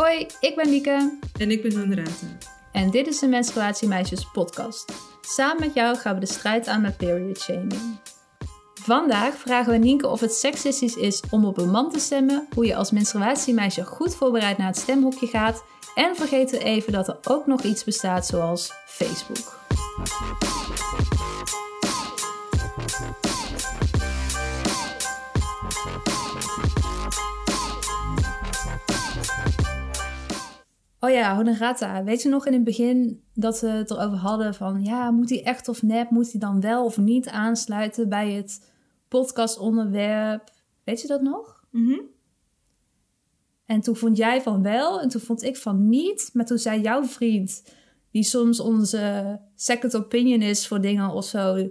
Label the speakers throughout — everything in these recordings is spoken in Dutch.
Speaker 1: Hoi, ik ben Lieke.
Speaker 2: En ik ben Honorata.
Speaker 1: En dit is de Menstruatiemeisjes podcast. Samen met jou gaan we de strijd aan met period shaming. Vandaag vragen we Nienke of het seksistisch is om op een man te stemmen, hoe je als menstruatiemeisje goed voorbereid naar het stemhokje gaat en vergeten even dat er ook nog iets bestaat zoals Facebook. Oh ja, Honorata, weet je nog in het begin dat we het erover hadden van... ja, moet hij echt of nep? Moet hij dan wel of niet aansluiten bij het podcastonderwerp? Weet je dat nog?
Speaker 2: Mhm.
Speaker 1: En toen vond jij van wel en toen vond ik van niet. Maar toen zei jouw vriend, die soms onze second opinion is voor dingen of zo...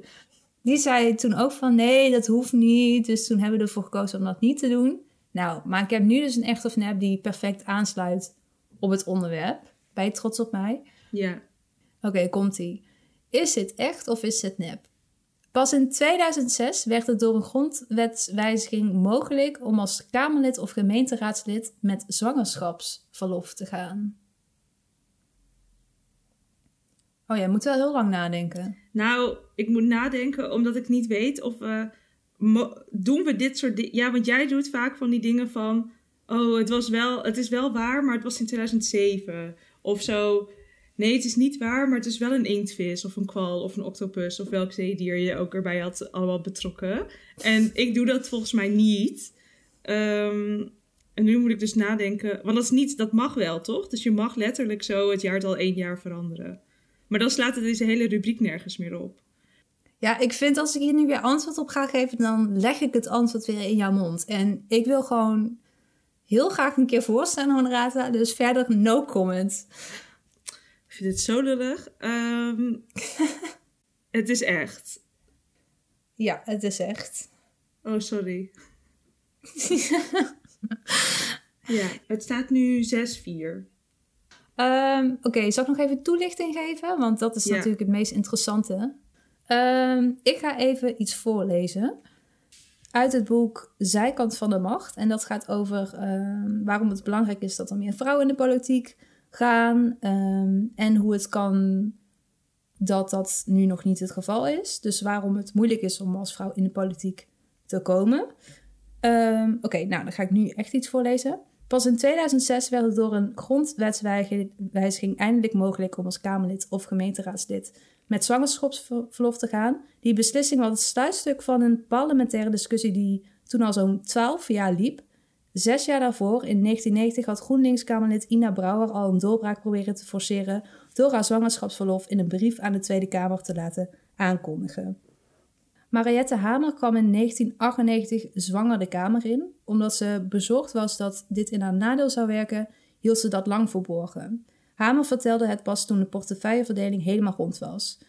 Speaker 1: die zei toen ook van nee, dat hoeft niet. Dus toen hebben we ervoor gekozen om dat niet te doen. Nou, maar ik heb nu dus een echt of nep die perfect aansluit op het onderwerp. Ben je trots op mij?
Speaker 2: Ja.
Speaker 1: Oké, komt-ie. Is dit echt of is dit nep? Pas in 2006 werd het door een grondwetswijziging mogelijk om als Kamerlid of gemeenteraadslid met zwangerschapsverlof te gaan. Oh ja, je moet wel heel lang nadenken.
Speaker 2: Nou, ik moet nadenken omdat ik niet weet of we... mo- doen we dit soort dingen... Ja, want jij doet vaak van die dingen van... Oh, het, was wel, het is wel waar, maar het was in 2007. Of zo... Nee, het is niet waar, maar het is wel een inktvis of een kwal of een octopus of welk zeedier je ook erbij had allemaal betrokken. En ik doe dat volgens mij niet. Ehm, en nu moet ik dus nadenken, want dat is niet, dat mag wel, toch? Dus je mag letterlijk zo het jaartal één jaar veranderen. Maar dan slaat het deze hele rubriek nergens meer op.
Speaker 1: Ja, ik vind als ik hier nu weer antwoord op ga geven, dan leg ik het antwoord weer in jouw mond. En ik wil gewoon heel graag een keer voorstellen, Honorata. Dus verder no comment.
Speaker 2: Ik vind het zo lullig. Ehm, het is echt.
Speaker 1: Ja, het is echt.
Speaker 2: Oh, sorry. ja, het staat nu 6-4.
Speaker 1: Ehm, Oké, zal ik nog even toelichting geven? Want dat is
Speaker 2: Ja.
Speaker 1: natuurlijk het meest interessante. Ehm, ik ga even iets voorlezen uit het boek Zijkant van de Macht. En dat gaat over ehm, waarom het belangrijk is dat er meer vrouwen in de politiek gaan. ehm, en hoe het kan dat dat nu nog niet het geval is. Dus waarom het moeilijk is om als vrouw in de politiek te komen. Ehm, Oké, nou dan ga ik nu echt iets voorlezen. Pas in 2006 werd het door een grondwetswijziging eindelijk mogelijk om als Kamerlid of gemeenteraadslid met zwangerschapsverlof te gaan. Die beslissing was het sluitstuk van een parlementaire discussie die toen al zo'n 12 jaar liep. Zes jaar daarvoor, in 1990, had GroenLinks-Kamerlid Ina Brouwer al een doorbraak proberen te forceren door haar zwangerschapsverlof in een brief aan de Tweede Kamer te laten aankondigen. Mariette Hamer kwam in 1998 zwanger de Kamer in. Omdat ze bezorgd was dat dit in haar nadeel zou werken, hield ze dat lang verborgen. Hamer vertelde het pas toen de portefeuilleverdeling helemaal rond was.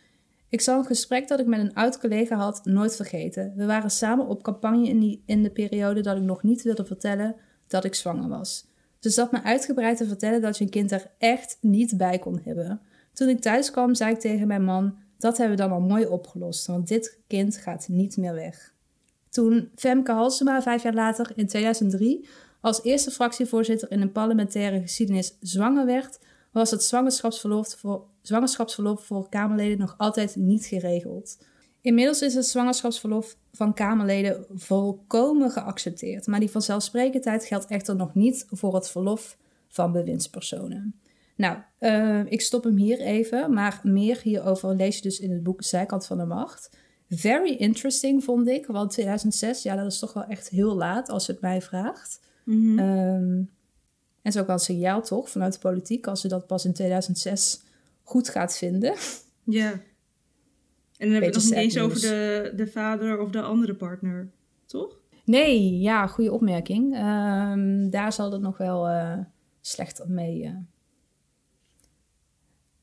Speaker 1: Ik zal een gesprek dat ik met een oud collega had nooit vergeten. We waren samen op campagne in, in de periode dat ik nog niet wilde vertellen dat ik zwanger was. Ze zat me uitgebreid te vertellen dat je een kind er echt niet bij kon hebben. Toen ik thuis kwam, zei ik tegen mijn man: Dat hebben we dan al mooi opgelost, want dit kind gaat niet meer weg. Toen Femke Halsema vijf jaar later, in 2003, als eerste fractievoorzitter in een parlementaire geschiedenis zwanger werd, was het zwangerschapsverlof voor, zwangerschapsverlof voor Kamerleden nog altijd niet geregeld. Inmiddels is het zwangerschapsverlof van Kamerleden volkomen geaccepteerd, maar die vanzelfsprekendheid geldt echter nog niet voor het verlof van bewindspersonen. Nou, eh, ik stop hem hier even, maar meer hierover lees je dus in het boek Zijkant van de Macht. Very interesting vond ik, want 2006, ja, dat is toch wel echt heel laat als je het mij vraagt. Ehm, en zo ook wel een signaal toch vanuit de politiek als je dat pas in 2006 goed gaat vinden.
Speaker 2: Ja. En dan hebben we het nog niet eens over de, de vader of de andere partner, toch?
Speaker 1: Nee, ja, goede opmerking. Ehm, daar zal het nog wel eh, slechter mee eh,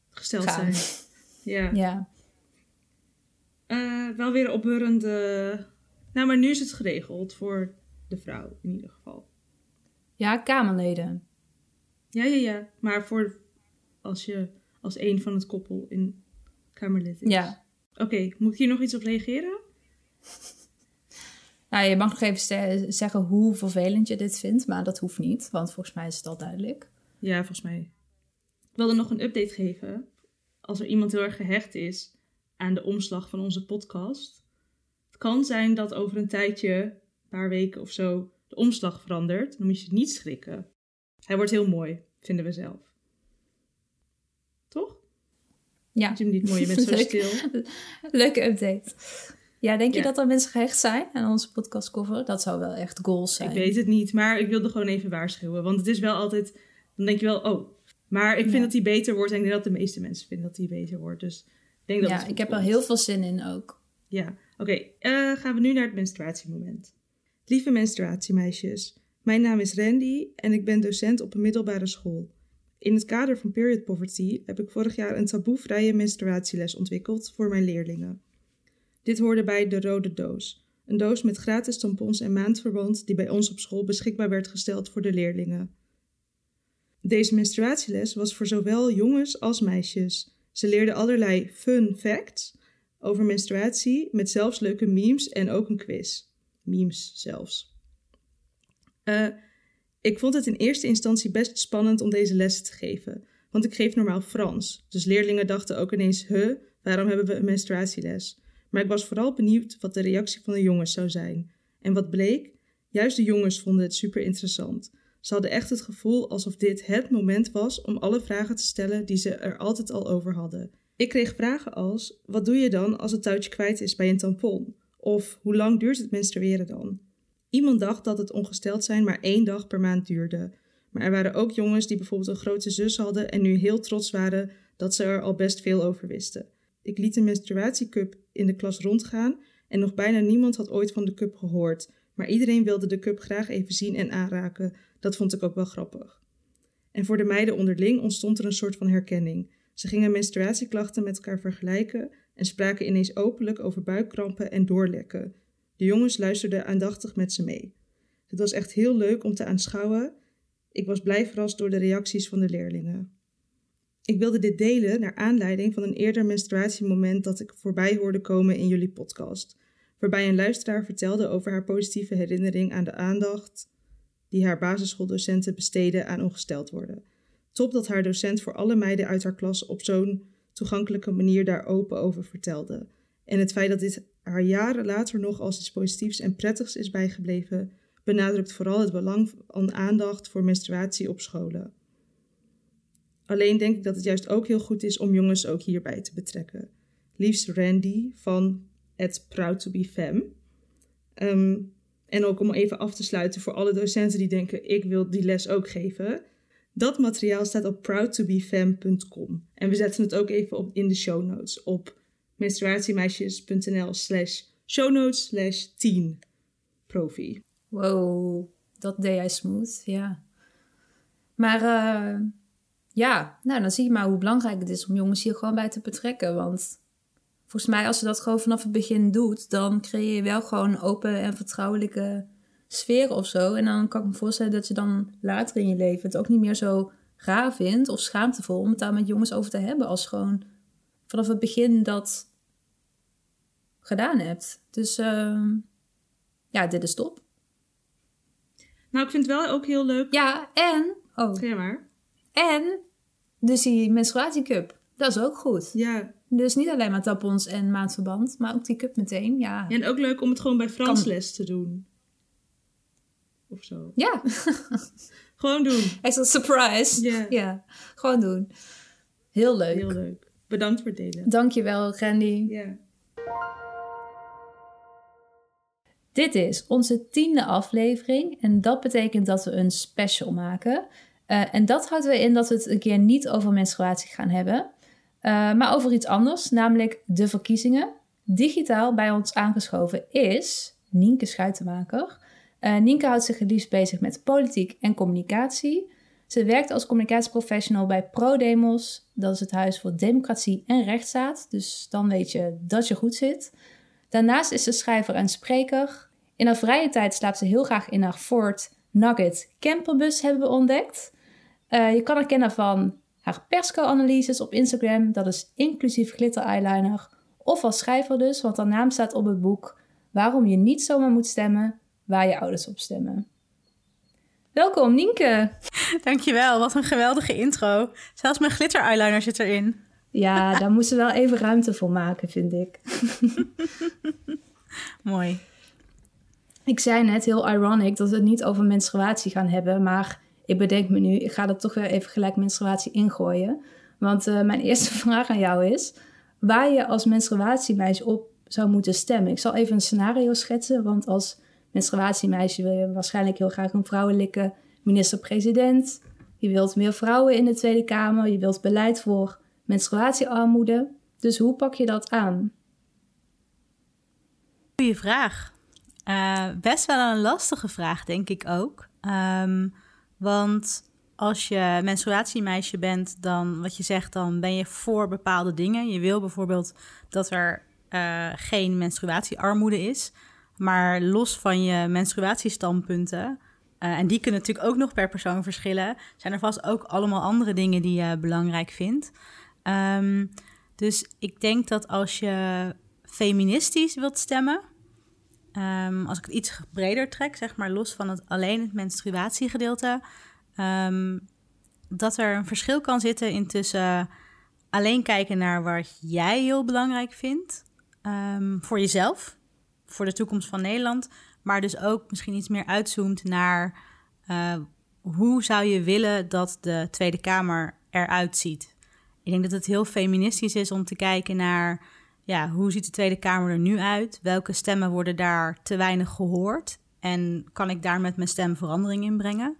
Speaker 2: Gesteld
Speaker 1: gaan.
Speaker 2: zijn. Ja.
Speaker 1: Ja.
Speaker 2: Eh, wel weer opbeurende... Nou, maar nu is het geregeld voor de vrouw in ieder geval.
Speaker 1: ja, Kamerleden.
Speaker 2: Ja, ja, ja. Maar voor als je als een van het koppel in Kamerlid is.
Speaker 1: Ja.
Speaker 2: Oké, moet ik hier nog iets op reageren?
Speaker 1: Nou, je mag nog even zeggen hoe vervelend je dit vindt, maar dat hoeft niet, want volgens mij is het al duidelijk.
Speaker 2: Ja, volgens mij. Ik wilde nog een update geven. Als er iemand heel erg gehecht is aan de omslag van onze podcast. Het kan zijn dat over een tijdje, een paar weken of zo, de omslag verandert. Dan moet je niet schrikken. Hij wordt heel mooi, vinden we zelf. Toch?
Speaker 1: Ja.
Speaker 2: Vind je hem niet mooi? Je bent zo stil.
Speaker 1: Leuke update. Ja, denk je
Speaker 2: Ja.
Speaker 1: dat er mensen gehecht zijn aan onze podcastcover? Dat zou wel echt goals zijn.
Speaker 2: Ik weet het niet, maar ik wilde gewoon even waarschuwen. Want het is wel altijd, dan denk je wel, oh. Maar ik vind
Speaker 1: Ja.
Speaker 2: dat hij beter wordt en ik denk dat de meeste mensen vinden dat hij beter wordt. Dus ik denk dat
Speaker 1: Ja, ik heb er heel veel zin in ook.
Speaker 2: Ja, oké. eh, gaan we nu naar het menstruatiemoment. Lieve menstruatiemeisjes, mijn naam is Randy en ik ben docent op een middelbare school. In het kader van period poverty heb ik vorig jaar een taboevrije menstruatieles ontwikkeld voor mijn leerlingen. Dit hoorde bij de Rode Doos, een doos met gratis tampons en maandverband die bij ons op school beschikbaar werd gesteld voor de leerlingen. Deze menstruatieles was voor zowel jongens als meisjes. Ze leerden allerlei fun facts over menstruatie met zelfs leuke memes en ook een quiz. Memes zelfs. Eh, ik vond het in eerste instantie best spannend om deze lessen te geven, want ik geef normaal Frans. Dus leerlingen dachten ook ineens, huh, waarom hebben we een menstruatieles? Maar ik was vooral benieuwd wat de reactie van de jongens zou zijn. En wat bleek? Juist de jongens vonden het super interessant. Ze hadden echt het gevoel alsof dit het moment was om alle vragen te stellen die ze er altijd al over hadden. Ik kreeg vragen als: wat doe je dan als het touwtje kwijt is bij een tampon? Of hoe lang duurt het menstrueren dan? Iemand dacht dat het ongesteld zijn maar één dag per maand duurde. Maar er waren ook jongens die bijvoorbeeld een grote zus hadden en nu heel trots waren dat ze er al best veel over wisten. Ik liet een menstruatiecup in de klas rondgaan en nog bijna niemand had ooit van de cup gehoord. Maar iedereen wilde de cup graag even zien en aanraken. Dat vond ik ook wel grappig. En voor de meiden onderling ontstond er een soort van herkenning. Ze gingen menstruatieklachten met elkaar vergelijken en spraken ineens openlijk over buikkrampen en doorlekken. De jongens luisterden aandachtig met ze mee. Het was echt heel leuk om te aanschouwen. Ik was blij verrast door de reacties van de leerlingen. Ik wilde dit delen naar aanleiding van een eerder menstruatiemoment dat ik voorbij hoorde komen in jullie podcast, waarbij een luisteraar vertelde over haar positieve herinnering aan de aandacht die haar basisschooldocenten besteden aan ongesteld worden. Top dat haar docent voor alle meiden uit haar klas op zo'n toegankelijke manier daar open over vertelde. En het feit dat dit haar jaren later nog als iets positiefs en prettigs is bijgebleven, benadrukt vooral het belang van aandacht voor menstruatie op scholen. Alleen denk ik dat het juist ook heel goed is om jongens ook hierbij te betrekken. Liefst Randy van het Proud to be. Ehm, en ook om even af te sluiten voor alle docenten die denken: ik wil die les ook geven. Dat materiaal staat op proudtobefem.com. En we zetten het ook even op in de show notes op menstruatiemeisjes.nl slash show notes slash 10 profi.
Speaker 1: Wow, dat deed jij smooth, ja. Maar eh, ja, nou dan zie je maar hoe belangrijk het is om jongens hier gewoon bij te betrekken. Want volgens mij als je dat gewoon vanaf het begin doet, dan creëer je wel gewoon open en vertrouwelijke sfeer of zo. En dan kan ik me voorstellen dat je dan later in je leven het ook niet meer zo raar vindt of schaamtevol om het daar met jongens over te hebben. Als gewoon vanaf het begin dat gedaan hebt. Dus eh, ja, dit is top.
Speaker 2: Nou, ik vind het wel ook heel leuk.
Speaker 1: Ja, en... Oh,
Speaker 2: Ga maar.
Speaker 1: en dus die menstruatiecup. Dat is ook goed.
Speaker 2: Ja.
Speaker 1: Dus niet alleen maar tampons en maandverband, maar ook die cup meteen. Ja,
Speaker 2: En ook leuk om het gewoon bij
Speaker 1: Kan.
Speaker 2: Fransles te doen. Of zo.
Speaker 1: ja.
Speaker 2: Gewoon doen.
Speaker 1: extra surprise.
Speaker 2: Ja.
Speaker 1: Ja, gewoon doen. Heel leuk.
Speaker 2: Heel leuk. Bedankt voor het delen.
Speaker 1: Dankjewel, Randy.
Speaker 2: Ja.
Speaker 1: Dit is onze tiende aflevering en dat betekent dat we een special maken. Eh, en dat houdt weer in dat we het een keer niet over menstruatie gaan hebben, eh, maar over iets anders, namelijk de verkiezingen. Digitaal bij ons aangeschoven is Nienke Schuitenmaker. Eh Nienke houdt zich het liefst bezig met politiek en communicatie. Ze werkt als communicatieprofessional bij ProDemos. Dat is het Huis voor Democratie en Rechtsstaat. Dus dan weet je dat je goed zit. Daarnaast is ze schrijver en spreker. In haar vrije tijd slaapt ze heel graag in haar Ford Nugget camperbus, hebben we ontdekt. Eh, je kan haar kennen van haar persco-analyses op Instagram. Dat is inclusief glitter eyeliner. Of als schrijver dus, want haar naam staat op het boek Waarom je niet zomaar moet stemmen waar je ouders op stemmen. Welkom Nienke!
Speaker 3: Dankjewel, wat een geweldige intro. Zelfs mijn glitter eyeliner zit erin.
Speaker 1: Ja, daar moesten we wel even ruimte voor maken, vind ik.
Speaker 3: Mooi.
Speaker 1: Ik zei net heel ironic dat we het niet over menstruatie gaan hebben, maar ik bedenk me nu, ik ga er toch weer even gelijk menstruatie ingooien. Want uh, mijn eerste vraag aan jou is, waar je als menstruatiemeisje op zou moeten stemmen. Ik zal even een scenario schetsen, want als menstruatiemeisje wil je waarschijnlijk heel graag een vrouwelijke minister-president. Je wilt meer vrouwen in de Tweede Kamer, je wilt beleid voor menstruatiearmoede. Dus hoe pak je dat aan?
Speaker 3: Goeie vraag. Uh, best wel een lastige vraag, denk ik ook. Um, want als je menstruatiemeisje bent, dan wat je zegt, dan ben je voor bepaalde dingen. Je wil bijvoorbeeld dat er uh, geen menstruatiearmoede is. Maar los van je menstruatiestandpunten, uh, en die kunnen natuurlijk ook nog per persoon verschillen, zijn er vast ook allemaal andere dingen die je belangrijk vindt. Um, dus ik denk dat als je feministisch wilt stemmen, um, als ik het iets breder trek, zeg maar los van het alleen het menstruatiegedeelte, um, dat er een verschil kan zitten in tussen alleen kijken naar wat jij heel belangrijk vindt voor jezelf, voor de toekomst van Nederland, maar dus ook misschien iets meer uitzoomt naar uh, hoe zou je willen dat de Tweede Kamer eruit ziet. Ik denk dat het heel feministisch is om te kijken naar ja, hoe ziet de Tweede Kamer er nu uit? Welke stemmen worden daar te weinig gehoord? En kan ik daar met mijn stem verandering in brengen?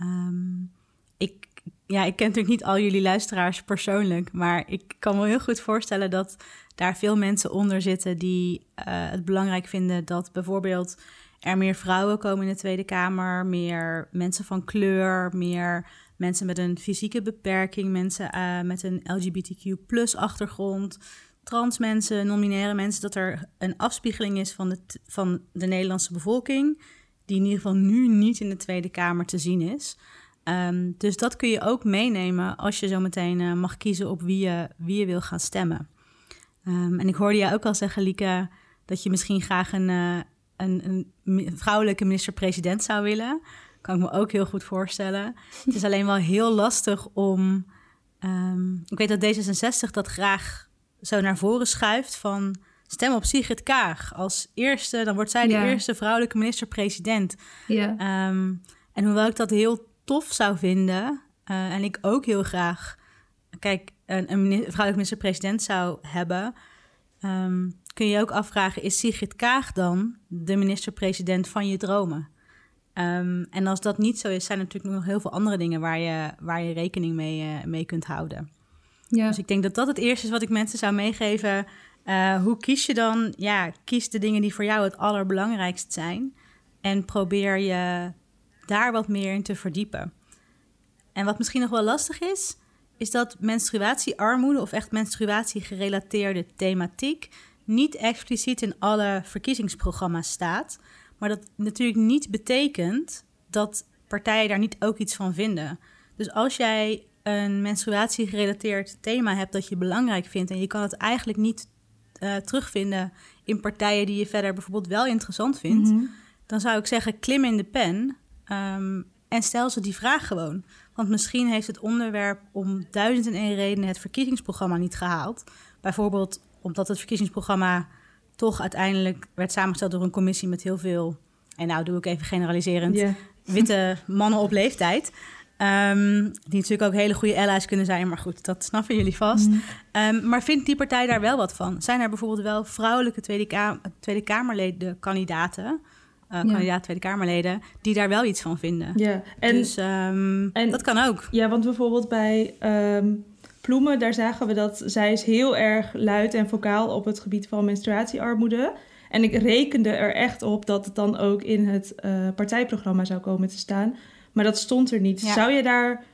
Speaker 3: Um, ik, ja, ik ken natuurlijk niet al jullie luisteraars persoonlijk, maar ik kan me heel goed voorstellen dat daar veel mensen onder zitten die uh, het belangrijk vinden dat bijvoorbeeld er meer vrouwen komen in de Tweede Kamer, meer mensen van kleur, meer mensen met een fysieke beperking, mensen uh, met een LGBTQ achtergrond, trans mensen, nominaire mensen, dat er een afspiegeling is van de, van de Nederlandse bevolking, die in ieder geval nu niet in de Tweede Kamer te zien is. Um, dus dat kun je ook meenemen als je zo meteen uh, mag kiezen op wie je, wie je wil gaan stemmen. Um, en ik hoorde jou ook al zeggen, Lieke, dat je misschien graag een, uh, een, een vrouwelijke minister-president zou willen. Kan ik me ook heel goed voorstellen. Het is alleen wel heel lastig om. Um, ik weet dat D66 dat graag zo naar voren schuift van stem op Sigrid Kaag als eerste. Dan wordt zij de eerste vrouwelijke minister-president. Ja. Um, en hoewel ik dat heel tof zou vinden uh, en ik ook heel graag, kijk, een, een vrouwelijke minister-president zou hebben, um, kun je ook afvragen: is Sigrid Kaag dan de minister-president van je dromen? Um, en als dat niet zo is, zijn er natuurlijk nog heel veel andere dingen waar je, waar je rekening mee, uh, mee kunt houden. Ja. Dus ik denk dat dat het eerste is wat ik mensen zou meegeven. Uh, hoe kies je dan? Ja, kies de dingen die voor jou het allerbelangrijkst zijn. En probeer je daar wat meer in te verdiepen. En wat misschien nog wel lastig is, is dat menstruatiearmoede of echt menstruatiegerelateerde thematiek niet expliciet in alle verkiezingsprogramma's staat. Maar dat natuurlijk niet betekent dat partijen daar niet ook iets van vinden. Dus als jij een menstruatiegerelateerd thema hebt dat je belangrijk vindt en je kan het eigenlijk niet uh, terugvinden in partijen die je verder bijvoorbeeld wel interessant vindt, mhm. dan zou ik zeggen: klim in de pen um, en stel ze die vraag gewoon. Want misschien heeft het onderwerp om duizend en één redenen het verkiezingsprogramma niet gehaald. Bijvoorbeeld omdat het verkiezingsprogramma toch uiteindelijk werd samengesteld door een commissie met heel veel, en nou doe ik even generaliserend, witte mannen op leeftijd. Um, die natuurlijk ook hele goede allies kunnen zijn, maar goed, dat snappen jullie vast. Mm. Um, maar vindt die partij daar wel wat van? Zijn er bijvoorbeeld wel vrouwelijke Tweede, Kamer, Tweede Kamerleden kandidaten, uh, kandidaat Tweede Kamerleden, die daar wel iets van vinden? Ja, en, dus um, en, dat kan ook.
Speaker 2: Ja, want bijvoorbeeld bij Ploemen, daar zagen we dat zij is heel erg luid en vocaal op het gebied van menstruatiearmoede. En ik rekende er echt op dat het dan ook in het uh, partijprogramma zou komen te staan. Maar dat stond er niet. Zou je daar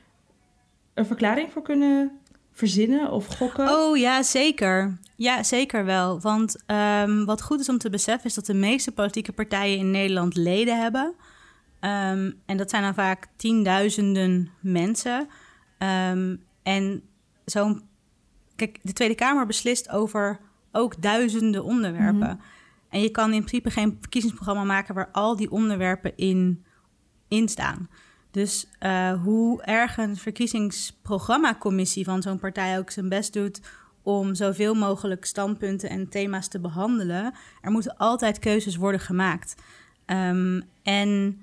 Speaker 2: een verklaring voor kunnen verzinnen of gokken?
Speaker 3: Oh ja, zeker. Ja, zeker wel. Want um, wat goed is om te beseffen is dat de meeste politieke partijen in Nederland leden hebben. Um, en dat zijn dan vaak tienduizenden mensen. Um, en zo'n. Kijk, de Tweede Kamer beslist over ook duizenden onderwerpen. Mhm. En je kan in principe geen verkiezingsprogramma maken waar al die onderwerpen in, in staan. Dus uh, hoe erg een verkiezingsprogrammacommissie van zo'n partij ook zijn best doet om zoveel mogelijk standpunten en thema's te behandelen, er moeten altijd keuzes worden gemaakt. Um, en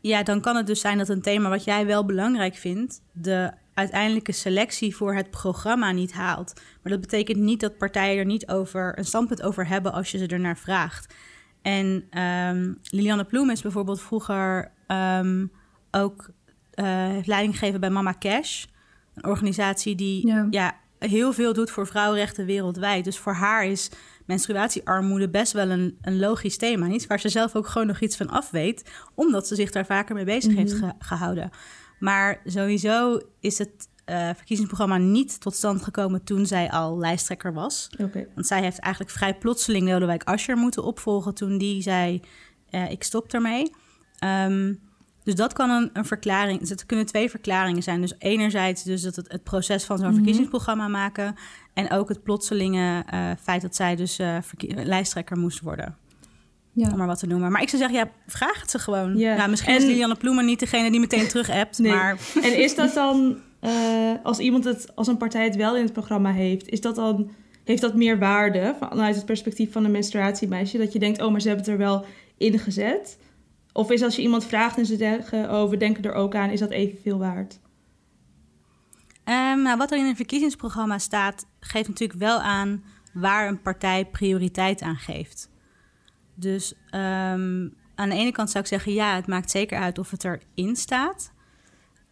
Speaker 3: ja, dan kan het dus zijn dat een thema wat jij wel belangrijk vindt, de uiteindelijke selectie voor het programma niet haalt. Maar dat betekent niet dat partijen er niet over een standpunt over hebben als je ze ernaar vraagt. En um, Lilianne Ploem is bijvoorbeeld vroeger um, ook uh, leiding gegeven bij Mama Cash. Een organisatie die ja. ja. heel veel doet voor vrouwenrechten wereldwijd. Dus voor haar is menstruatiearmoede best wel een, een logisch thema. Iets waar ze zelf ook gewoon nog iets van af weet, omdat ze zich daar vaker mee bezig heeft mhm. gehouden. Maar sowieso is het uh, verkiezingsprogramma niet tot stand gekomen toen zij al lijsttrekker was. Okay. Want zij heeft eigenlijk vrij plotseling Lodewijk Asscher moeten opvolgen toen die zei: uh, Ik stop ermee. Um, dus dat kan een, een verklaring. Dus het kunnen twee verklaringen zijn. Dus enerzijds dus dat het, het proces van zo'n mhm. verkiezingsprogramma maken. En ook het plotselinge uh, feit dat zij dus uh, lijsttrekker moest worden. Ja. Om maar wat te noemen. Maar ik zou zeggen, ja, vraag het ze gewoon. Ja. Nou, misschien en... is Lilianne Ploemen niet degene die meteen terug appt. Nee. Maar...
Speaker 2: En is dat dan, uh, als iemand het, als een partij het wel in het programma heeft, is dat dan, heeft dat meer waarde vanuit het perspectief van een menstruatiemeisje? Dat je denkt, oh, maar ze hebben het er wel in gezet. Of is als je iemand vraagt en ze zeggen, oh, we denken er ook aan, is dat evenveel waard?
Speaker 3: Um, nou, wat er in een verkiezingsprogramma staat, geeft natuurlijk wel aan waar een partij prioriteit aan geeft. Dus um, aan de ene kant zou ik zeggen, ja, het maakt zeker uit of het erin staat.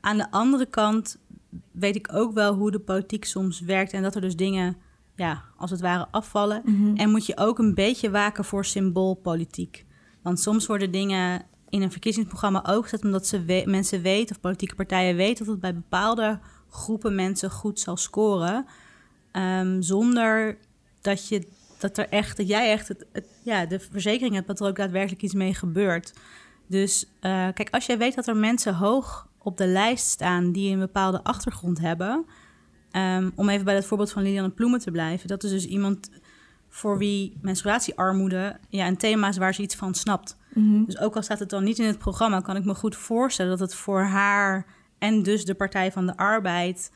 Speaker 3: Aan de andere kant weet ik ook wel hoe de politiek soms werkt en dat er dus dingen, ja, als het ware afvallen. Mhm. En moet je ook een beetje waken voor symboolpolitiek. Want soms worden dingen in een verkiezingsprogramma ook gezet omdat ze mensen weten of politieke partijen weten dat het bij bepaalde groepen mensen goed zal scoren. Um, zonder dat, je, dat, er echt, dat jij echt het, ja, de verzekering hebt dat er ook daadwerkelijk iets mee gebeurt. Dus uh, kijk, als jij weet dat er mensen hoog op de lijst staan die een bepaalde achtergrond hebben. Um, om even bij dat voorbeeld van Liliane Ploemen te blijven. Dat is dus iemand voor wie menstruatiearmoede ja, een thema is waar ze iets van snapt. Mhm. Dus ook al staat het dan niet in het programma, kan ik me goed voorstellen dat het voor haar en dus de Partij van de Arbeid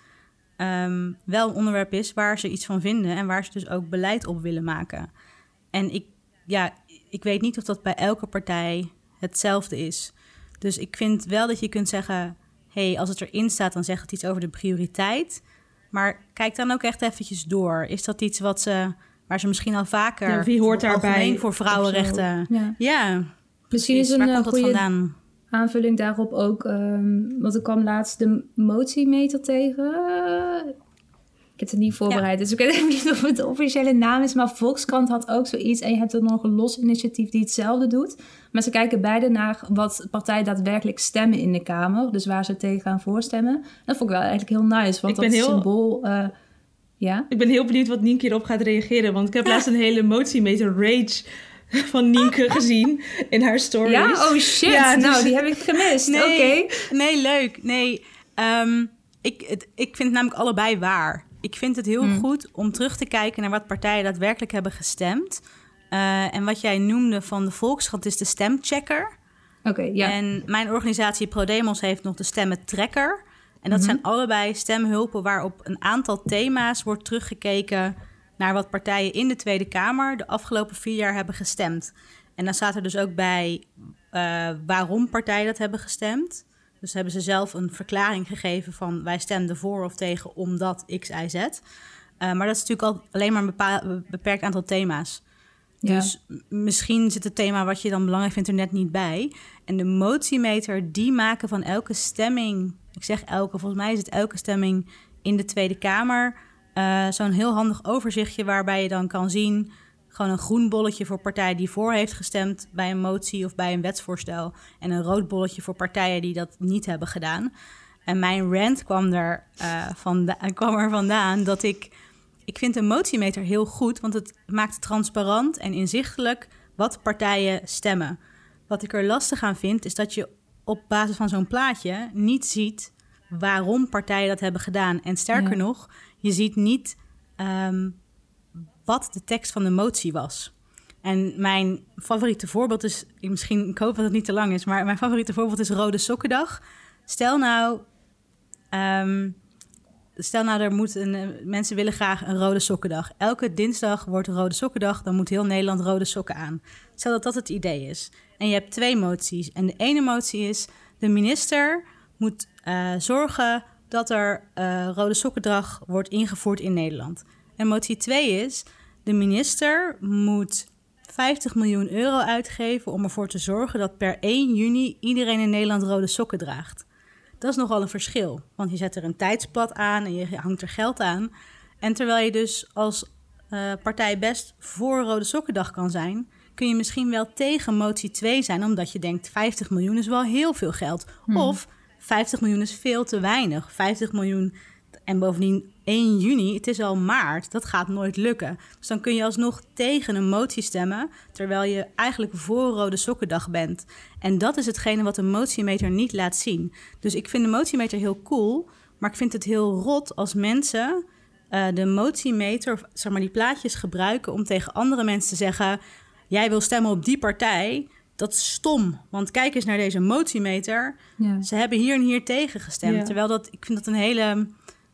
Speaker 3: um, wel een onderwerp is waar ze iets van vinden en waar ze dus ook beleid op willen maken. En ik, ja, ik weet niet of dat bij elke partij hetzelfde is. Dus ik vind wel dat je kunt zeggen: hey, als het erin staat, dan zegt het iets over de prioriteit. Maar kijk dan ook echt eventjes door. Is dat iets wat ze, waar ze misschien al vaker. Ja,
Speaker 2: wie hoort daarbij?
Speaker 3: Voor vrouwenrechten. Ja. ja.
Speaker 1: Misschien is een uh, goede aanvulling daarop ook. Um, want ik kwam laatst de motiemeter tegen. ik heb het niet voorbereid, dus ik weet even niet of het de officiële naam is. Maar Volkskrant had ook zoiets. En je hebt er nog een los initiatief die hetzelfde doet. Maar ze kijken beide naar wat partijen daadwerkelijk stemmen in de Kamer. Dus waar ze tegen gaan voorstemmen. Dat vond ik wel eigenlijk heel nice. Want ik dat heel... symbool... Uh, ja?
Speaker 2: Ik ben heel benieuwd wat Nienke erop gaat reageren. Want ik heb laatst een hele motiemeter rage van Nienke gezien in haar stories.
Speaker 1: Ja? Oh shit, ja, dus... nou die heb ik gemist.
Speaker 3: Nee, Oké. Nee, leuk. Nee, um, ik, het, ik vind het namelijk allebei waar. Ik vind het heel hmm. goed om terug te kijken naar wat partijen daadwerkelijk hebben gestemd. Uh, en wat jij noemde van de Volkskrant is de stemchecker.
Speaker 1: Oké, ja.
Speaker 3: En mijn organisatie ProDemos heeft nog de stemmentrekker. En dat mhm. zijn allebei stemhulpen waarop een aantal thema's wordt teruggekeken naar wat partijen in de Tweede Kamer de afgelopen vier jaar hebben gestemd. En dan staat er dus ook bij uh, waarom partijen dat hebben gestemd. Dus hebben ze zelf een verklaring gegeven van wij stemden voor of tegen omdat X, Y, Z. Uh, maar dat is natuurlijk al alleen maar een beperkt aantal thema's. Dus misschien zit het thema wat je dan belangrijk vindt er net niet bij. En de motiemeter, die maken van elke stemming, ik zeg elke, volgens mij is het elke stemming in de Tweede Kamer uh, Zo'n heel handig overzichtje waarbij je dan kan zien... gewoon een groen bolletje voor partijen die voor heeft gestemd... bij een motie of bij een wetsvoorstel... en een rood bolletje voor partijen die dat niet hebben gedaan. En mijn rant kwam er, uh, vanda kwam er vandaan dat ik... Ik vind een motiemeter heel goed, want het maakt transparant en inzichtelijk wat partijen stemmen. Wat ik er lastig aan vind, is dat je op basis van zo'n plaatje niet ziet waarom partijen dat hebben gedaan. En sterker nog, je ziet niet um, wat de tekst van de motie was. En mijn favoriete voorbeeld is, misschien, ik hoop dat het niet te lang is, maar mijn favoriete voorbeeld is Rode Sokkendag. Stel nou, ehm, stel nou, er moet een, eh, mensen willen graag een Rode Sokkendag. Elke dinsdag wordt Rode Sokkendag, dan moet heel Nederland rode sokken aan. Stel dat dat het idee is. En je hebt twee moties. En de ene motie is, de minister moet uh, zorgen dat er uh, Rode Sokkendag wordt ingevoerd in Nederland. En motie 2 is, de minister moet 50 miljoen euro uitgeven om ervoor te zorgen dat per 1 juni iedereen in Nederland rode sokken draagt. Dat is nogal een verschil, want je zet er een tijdspad aan en je hangt er geld aan. En terwijl je dus als uh, partij best voor Rode Sokkendag kan zijn, kun je misschien wel tegen motie 2 zijn, omdat je denkt 50 miljoen is wel heel veel geld. Hmm. Of 50 miljoen is veel te weinig. 50 miljoen en bovendien 1 juni, het is al maart, dat gaat nooit lukken. Dus dan kun je alsnog tegen een motie stemmen, terwijl je eigenlijk voor Rode Sokkendag bent. En dat is hetgene wat de motiemeter niet laat zien. Dus ik vind de motiemeter heel cool, maar ik vind het heel rot als mensen uh, de motiemeter, zeg maar die plaatjes gebruiken om tegen andere mensen te zeggen: jij wil stemmen op die partij. Dat is stom, want kijk eens naar deze motiemeter. Ja. Ze hebben hier en hier tegen gestemd. Terwijl dat, ik vind dat een hele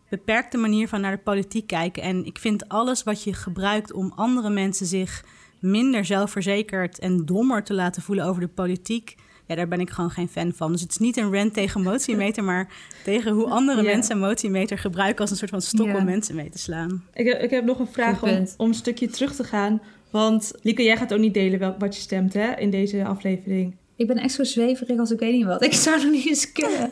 Speaker 3: beperkte manier van naar de politiek kijken. En ik vind alles wat je gebruikt om andere mensen zich minder zelfverzekerd en dommer te laten voelen over de politiek. Ja, daar ben ik gewoon geen fan van. Dus het is niet een rant tegen motiemeter, maar tegen hoe andere mensen motiemeter gebruiken als een soort van stok om mensen mee te slaan.
Speaker 2: Ik heb, ik heb nog een vraag om, om een stukje terug te gaan. Want Lieke, jij gaat ook niet delen wat je stemt hè, in deze aflevering.
Speaker 1: Ik ben echt zo zweverig als ik weet niet wat. Ik zou nog niet eens kunnen.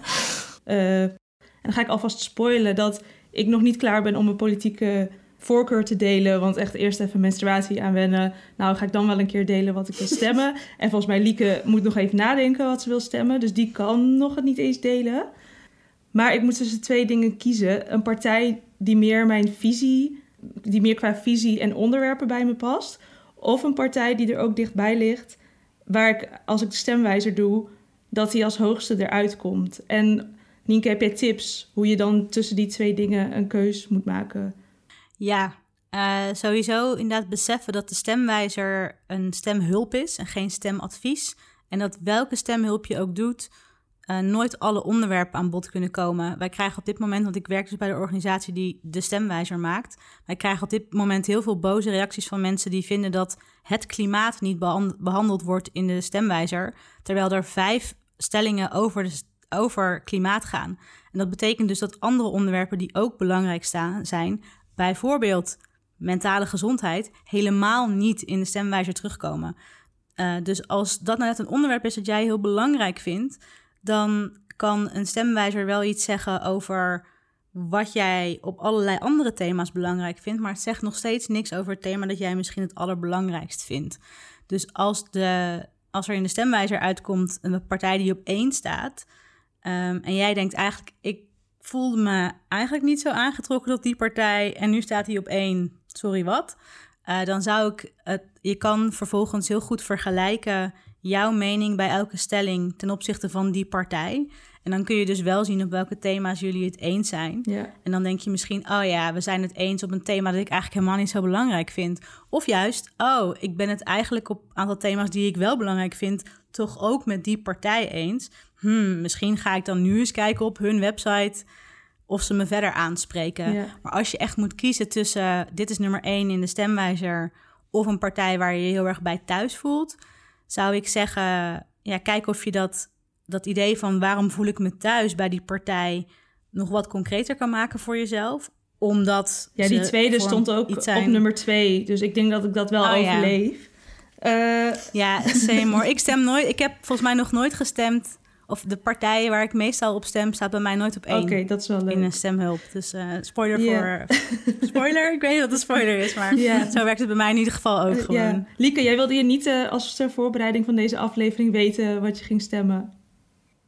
Speaker 2: Uh, dan ga ik alvast spoilen dat ik nog niet klaar ben om mijn politieke voorkeur te delen. Want echt eerst even menstruatie aanwennen. Nou, ga ik dan wel een keer delen wat ik wil stemmen. en volgens mij, Lieke moet nog even nadenken wat ze wil stemmen. Dus die kan nog het niet eens delen. Maar ik moet tussen twee dingen kiezen. Een partij die meer mijn visie, die meer qua visie en onderwerpen bij me past. Of een partij die er ook dichtbij ligt. Waar ik, als ik de stemwijzer doe, dat die als hoogste eruit komt. En Nienke, heb jij tips hoe je dan tussen die twee dingen een keus moet maken?
Speaker 3: Ja, uh, sowieso inderdaad beseffen dat de stemwijzer een stemhulp is en geen stemadvies. En dat welke stemhulp je ook doet, uh, nooit alle onderwerpen aan bod kunnen komen. Wij krijgen op dit moment, want ik werk dus bij de organisatie die de stemwijzer maakt. Wij krijgen op dit moment heel veel boze reacties van mensen die vinden dat het klimaat niet behandeld wordt in de stemwijzer. Terwijl er vijf stellingen over de over klimaat gaan. En dat betekent dus dat andere onderwerpen die ook belangrijk staan, zijn, bijvoorbeeld mentale gezondheid, helemaal niet in de stemwijzer terugkomen. Uh, dus als dat nou net een onderwerp is dat jij heel belangrijk vindt, dan kan een stemwijzer wel iets zeggen over wat jij op allerlei andere thema's belangrijk vindt, maar het zegt nog steeds niks over het thema dat jij misschien het allerbelangrijkst vindt. Dus als, de, als er in de stemwijzer uitkomt een partij die op één staat, Ehm, en jij denkt eigenlijk, ik voelde me eigenlijk niet zo aangetrokken tot die partij en nu staat hij op één, sorry wat. Uh, dan zou ik het, je kan vervolgens heel goed vergelijken jouw mening bij elke stelling ten opzichte van die partij. En dan kun je dus wel zien op welke thema's jullie het eens zijn.
Speaker 2: Ja.
Speaker 3: En dan denk je misschien, oh ja, we zijn het eens op een thema dat ik eigenlijk helemaal niet zo belangrijk vind. Of juist, oh, ik ben het eigenlijk op een aantal thema's die ik wel belangrijk vind, toch ook met die partij eens hmm, misschien ga ik dan nu eens kijken op hun website of ze me verder aanspreken. Maar als je echt moet kiezen tussen dit is nummer één in de stemwijzer of een partij waar je je heel erg bij thuis voelt, zou ik zeggen, ja, kijk of je dat, dat idee van waarom voel ik me thuis bij die partij nog wat concreter kan maken voor jezelf omdat.
Speaker 2: Ja, die tweede stond ook op nummer twee. Dus ik denk dat ik dat wel oh, overleef.
Speaker 3: Ja, uh, ja same Ik stem nooit. Ik heb volgens mij nog nooit gestemd of de partij waar ik meestal op stem staat bij mij nooit op één.
Speaker 2: Oké, dat is wel leuk.
Speaker 3: In een stemhulp. Dus uh, spoiler voor... spoiler? Ik weet niet wat een spoiler is, maar zo werkt het bij mij in ieder geval ook gewoon. Ja.
Speaker 2: Lieke, jij wilde je niet uh, als ter voorbereiding van deze aflevering weten wat je ging stemmen?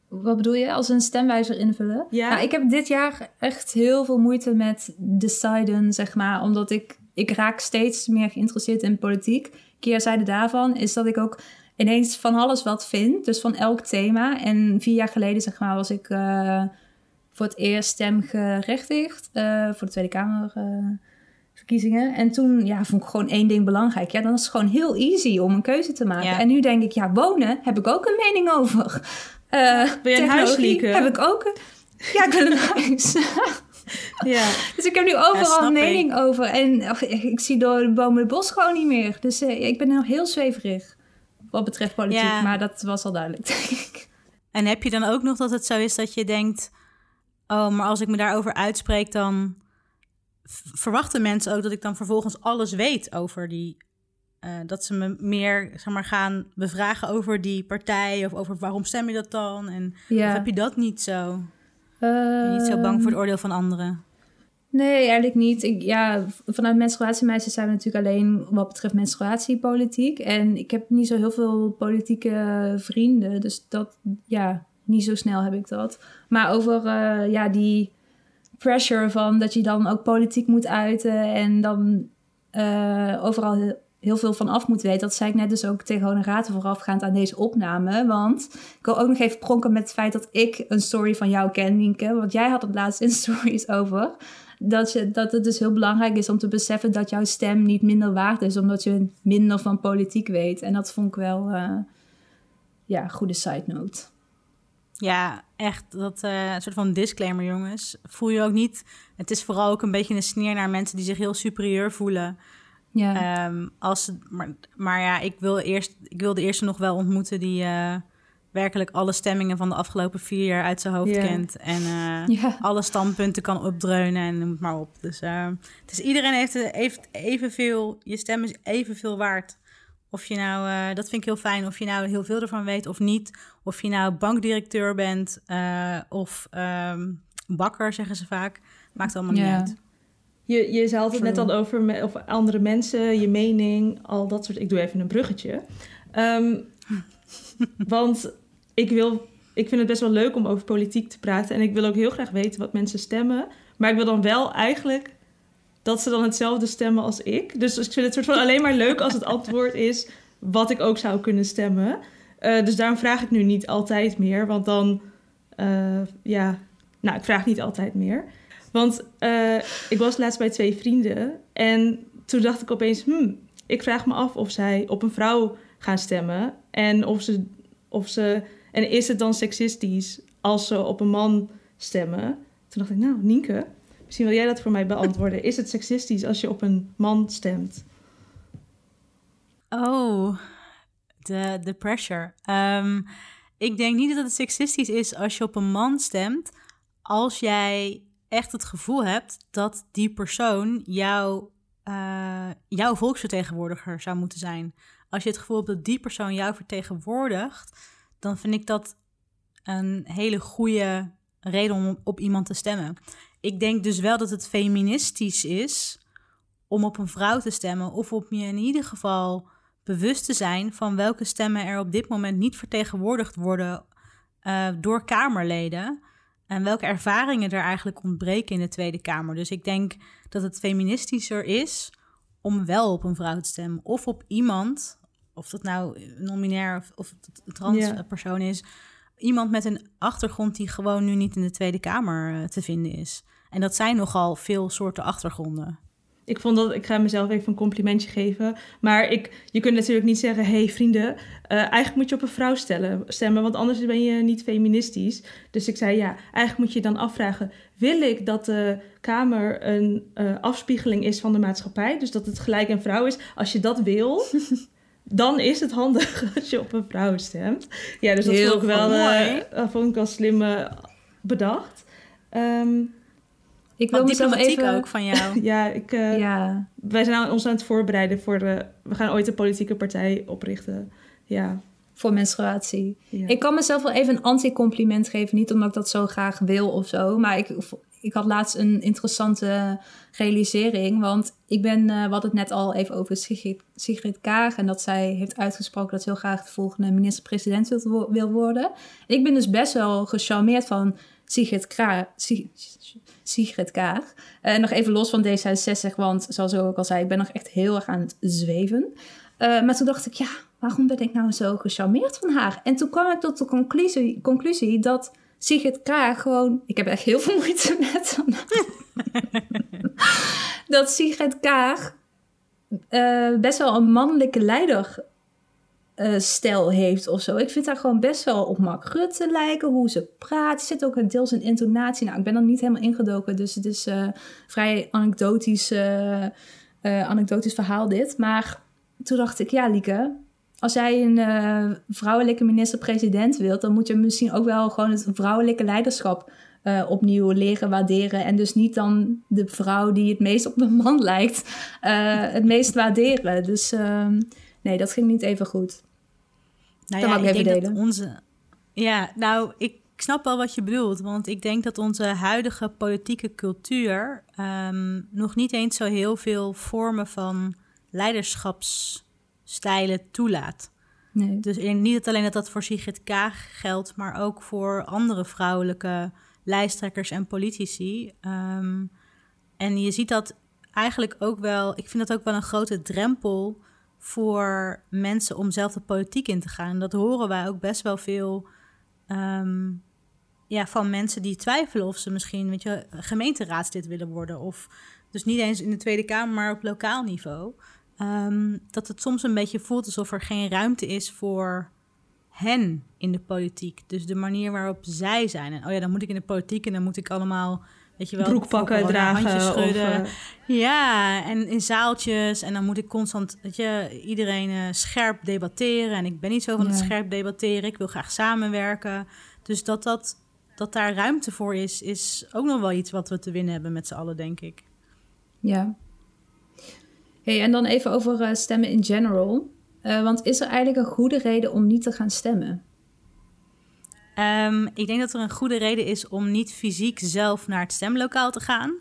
Speaker 1: Wat bedoel je? Als een stemwijzer invullen?
Speaker 2: Ja.
Speaker 1: Nou, ik heb dit jaar echt heel veel moeite met deciden, zeg maar. Omdat ik, ik raak steeds meer geïnteresseerd in politiek. Keerzijde daarvan is dat ik ook ineens van alles wat vind. Dus van elk thema. En vier jaar geleden, zeg maar, was ik uh, voor het eerst stemgerechtigd. Uh, voor de Tweede Kamer. Uh, verkiezingen. En toen ja, vond ik gewoon één ding belangrijk. Ja, dan is het gewoon heel easy om een keuze te maken.
Speaker 3: Ja.
Speaker 1: En nu denk ik, ja, wonen heb ik ook een mening over. Eh
Speaker 2: Ben je een huis?
Speaker 1: Heb ik ook een... Ja, ik wil een huis.
Speaker 2: Ja.
Speaker 1: Dus ik heb nu overal een
Speaker 3: ik.
Speaker 1: mening over. En och, ik, zie door de bomen het bos gewoon niet meer. Dus eh, ik ben nog heel zweverig wat betreft politiek.
Speaker 3: Ja.
Speaker 1: Maar dat was al duidelijk, denk ik.
Speaker 3: En heb je dan ook nog dat het zo is dat je denkt... oh, maar als ik me daarover uitspreek, dan verwachten mensen ook... dat ik dan vervolgens alles weet over die... eh, dat ze me meer zeg maar, gaan bevragen over die partij... of over waarom stem je dat dan? En
Speaker 1: Ja.
Speaker 3: heb je dat niet zo? Niet zo bang voor het oordeel van anderen?
Speaker 1: Nee, eigenlijk niet. Ik, ja, vanuit menstruatiemeisjes zijn we natuurlijk alleen wat betreft menstruatiepolitiek. En ik heb niet zo heel veel politieke vrienden. Dus dat, ja, niet zo snel heb ik dat. Maar over eh, ja, die pressure van dat je dan ook politiek moet uiten en dan eh, overal heel, veel van af moet weten. Dat zei ik net dus ook tegen Honorate voorafgaand aan deze opname. Want ik wil ook nog even pronken met het feit dat ik een story van jou ken, Nienke. Want jij had het laatst in stories over. Dat, je, dat het dus heel belangrijk is om te beseffen dat jouw stem niet minder waard is, omdat je minder van politiek weet. En dat vond ik wel, eh, ja, een goede side note.
Speaker 3: Ja, echt. Dat een soort van disclaimer, jongens. Voel je ook niet... Het is vooral ook een beetje een sneer naar mensen die zich heel superieur voelen.
Speaker 1: Ja,
Speaker 3: Ehm, als, maar, maar ja, ik wil, eerst, ik wil de eerste nog wel ontmoeten die eh, werkelijk alle stemmingen van de afgelopen vier jaar uit zijn hoofd kent. En eh, alle standpunten kan opdreunen en noem het maar op. Dus, eh, dus iedereen heeft, heeft evenveel, je stem is evenveel waard. Of je nou, eh, dat vind ik heel fijn, of je nou heel veel ervan weet of niet. Of je nou bankdirecteur bent eh, of ehm, bakker, zeggen ze vaak. Maakt allemaal niet uit.
Speaker 2: Je, je zei het net
Speaker 1: True.
Speaker 2: al over me- over andere mensen, je mening, al dat soort... Ik doe even een bruggetje. Ehm, want ik, wil, ik vind het best wel leuk om over politiek te praten. En ik wil ook heel graag weten wat mensen stemmen. Maar ik wil dan wel eigenlijk dat ze dan hetzelfde stemmen als ik. Dus ik vind het soort van alleen maar leuk als het antwoord is wat ik ook zou kunnen stemmen. Eh, dus daarom vraag ik nu niet altijd meer. Want dan, eh, ja, nou, ik vraag niet altijd meer. Want eh, ik was laatst bij twee vrienden en toen dacht ik opeens, hmm, ik vraag me af of zij op een vrouw gaan stemmen en of ze, of ze, en is het dan seksistisch als ze op een man stemmen? Toen dacht ik, nou, Nienke, misschien wil jij dat voor mij beantwoorden. Is het seksistisch als je op een man stemt?
Speaker 3: Oh, de, de pressure. Ehm, ik denk niet dat het seksistisch is als je op een man stemt, als jij echt het gevoel hebt dat die persoon jouw, eh, jouw volksvertegenwoordiger zou moeten zijn. Als je het gevoel hebt dat die persoon jou vertegenwoordigt, dan vind ik dat een hele goede reden om op iemand te stemmen. Ik denk dus wel dat het feministisch is om op een vrouw te stemmen, of op je in ieder geval bewust te zijn van welke stemmen er op dit moment niet vertegenwoordigd worden eh, door Kamerleden. En welke ervaringen er eigenlijk ontbreken in de Tweede Kamer. Dus ik denk dat het feministischer is om wel op een vrouw te stemmen. Of op iemand, of dat nou nominair of, of het een trans
Speaker 2: Ja.
Speaker 3: persoon is. Iemand met een achtergrond die gewoon nu niet in de Tweede Kamer eh, te vinden is. En dat zijn nogal veel soorten achtergronden.
Speaker 2: Ik vond dat, ik ga mezelf even een complimentje geven. Maar ik, je kunt natuurlijk niet zeggen, hé hey, vrienden, eh, eigenlijk moet je op een vrouw stellen, stemmen, want anders ben je niet feministisch. Dus ik zei, ja, eigenlijk moet je dan afvragen, wil ik dat de Kamer een eh, afspiegeling is van de maatschappij? Dus dat het gelijk een vrouw is. Als je dat wil, dan is het handig als je op een vrouw stemt. Ja, dus dat
Speaker 1: Heel
Speaker 2: vond ik wel, eh,
Speaker 3: Mooi.
Speaker 2: dat vond ik wel slim bedacht. Ehm,
Speaker 1: Ik wil
Speaker 3: diplomatiek
Speaker 1: even...
Speaker 3: ook van jou.
Speaker 2: ja, ik... eh,
Speaker 1: Ja,
Speaker 2: wij zijn aan- ons aan het voorbereiden voor de. We gaan ooit een politieke partij oprichten. Ja.
Speaker 1: voor menstruatie.
Speaker 2: ja.
Speaker 1: Ik kan mezelf wel even een anti-compliment geven. Niet omdat ik dat zo graag wil of zo. Maar ik, ik had laatst een interessante realisering. Want ik ben, hadden het net al even over Sigrid, Sigrid Kaag. En dat zij heeft uitgesproken dat ze heel graag de volgende minister-president wil, wil worden. En ik ben dus best wel gecharmeerd van Sigrid, Kra Sig- Sigrid Kaag. Eh, nog even los van D66, want zoals ik ook al zei, ik ben nog echt heel erg aan het zweven. Eh, maar toen dacht ik, ja, waarom ben ik nou zo gecharmeerd van haar? En toen kwam ik tot de conclusie, conclusie dat Sigrid Kaag gewoon... Ik heb echt heel veel moeite met dat Sigrid Kaag eh, best wel een mannelijke leiderstijl heeft of zo. Ik vind haar gewoon best wel op Mark Rutte lijken, hoe ze praat. Er zit ook deels een intonatie. Nou, ik ben er niet helemaal ingedoken, dus het is uh, vrij anekdotisch, uh, anekdotisch verhaal dit. Maar toen dacht ik, ja Lieke, als jij een vrouwelijke minister-president wilt... dan moet je misschien ook wel gewoon het vrouwelijke leiderschap uh, opnieuw leren waarderen. En dus niet dan de vrouw die het meest op een man lijkt, uh, het meest waarderen. Dus uh, nee, dat ging niet even goed.
Speaker 3: Nou ja, ik, ik denk delen. Dat onze... Ja, nou, ik snap wel wat je bedoelt. Want ik denk dat onze huidige politieke cultuur um, nog niet eens zo heel veel vormen van leiderschapsstijlen toelaat. Nee. Dus niet alleen dat dat voor Sigrid Kaag geldt, maar ook voor andere vrouwelijke lijsttrekkers en politici. Um, en je ziet dat eigenlijk ook wel, ik vind dat ook wel een grote drempel voor mensen om zelf de politiek in te gaan. Dat horen wij ook best wel veel um, ja, van mensen die twijfelen of ze misschien weet je, gemeenteraadslid willen worden. Of dus niet eens in de Tweede Kamer, maar op lokaal niveau. Um, dat het soms een beetje voelt alsof er geen ruimte is voor hen in de politiek. Dus de manier waarop zij zijn. En oh ja, dan moet ik in de politiek en dan moet ik allemaal, weet je wel,
Speaker 2: broekpakken dragen, handjes schudden.
Speaker 3: Of, uh... Ja, en in zaaltjes en dan moet ik constant, weet je, iedereen uh, scherp debatteren. En ik ben niet zo van het scherp debatteren. Ik wil graag samenwerken. Dus dat dat dat daar ruimte voor is, is ook nog wel iets wat we te winnen hebben met z'n allen, denk ik.
Speaker 1: Ja. Hey, en dan even over uh, stemmen in general. Uh, want is er eigenlijk een goede reden om niet te gaan stemmen?
Speaker 3: Um, ik denk dat er een goede reden is om niet fysiek zelf naar het stemlokaal te gaan.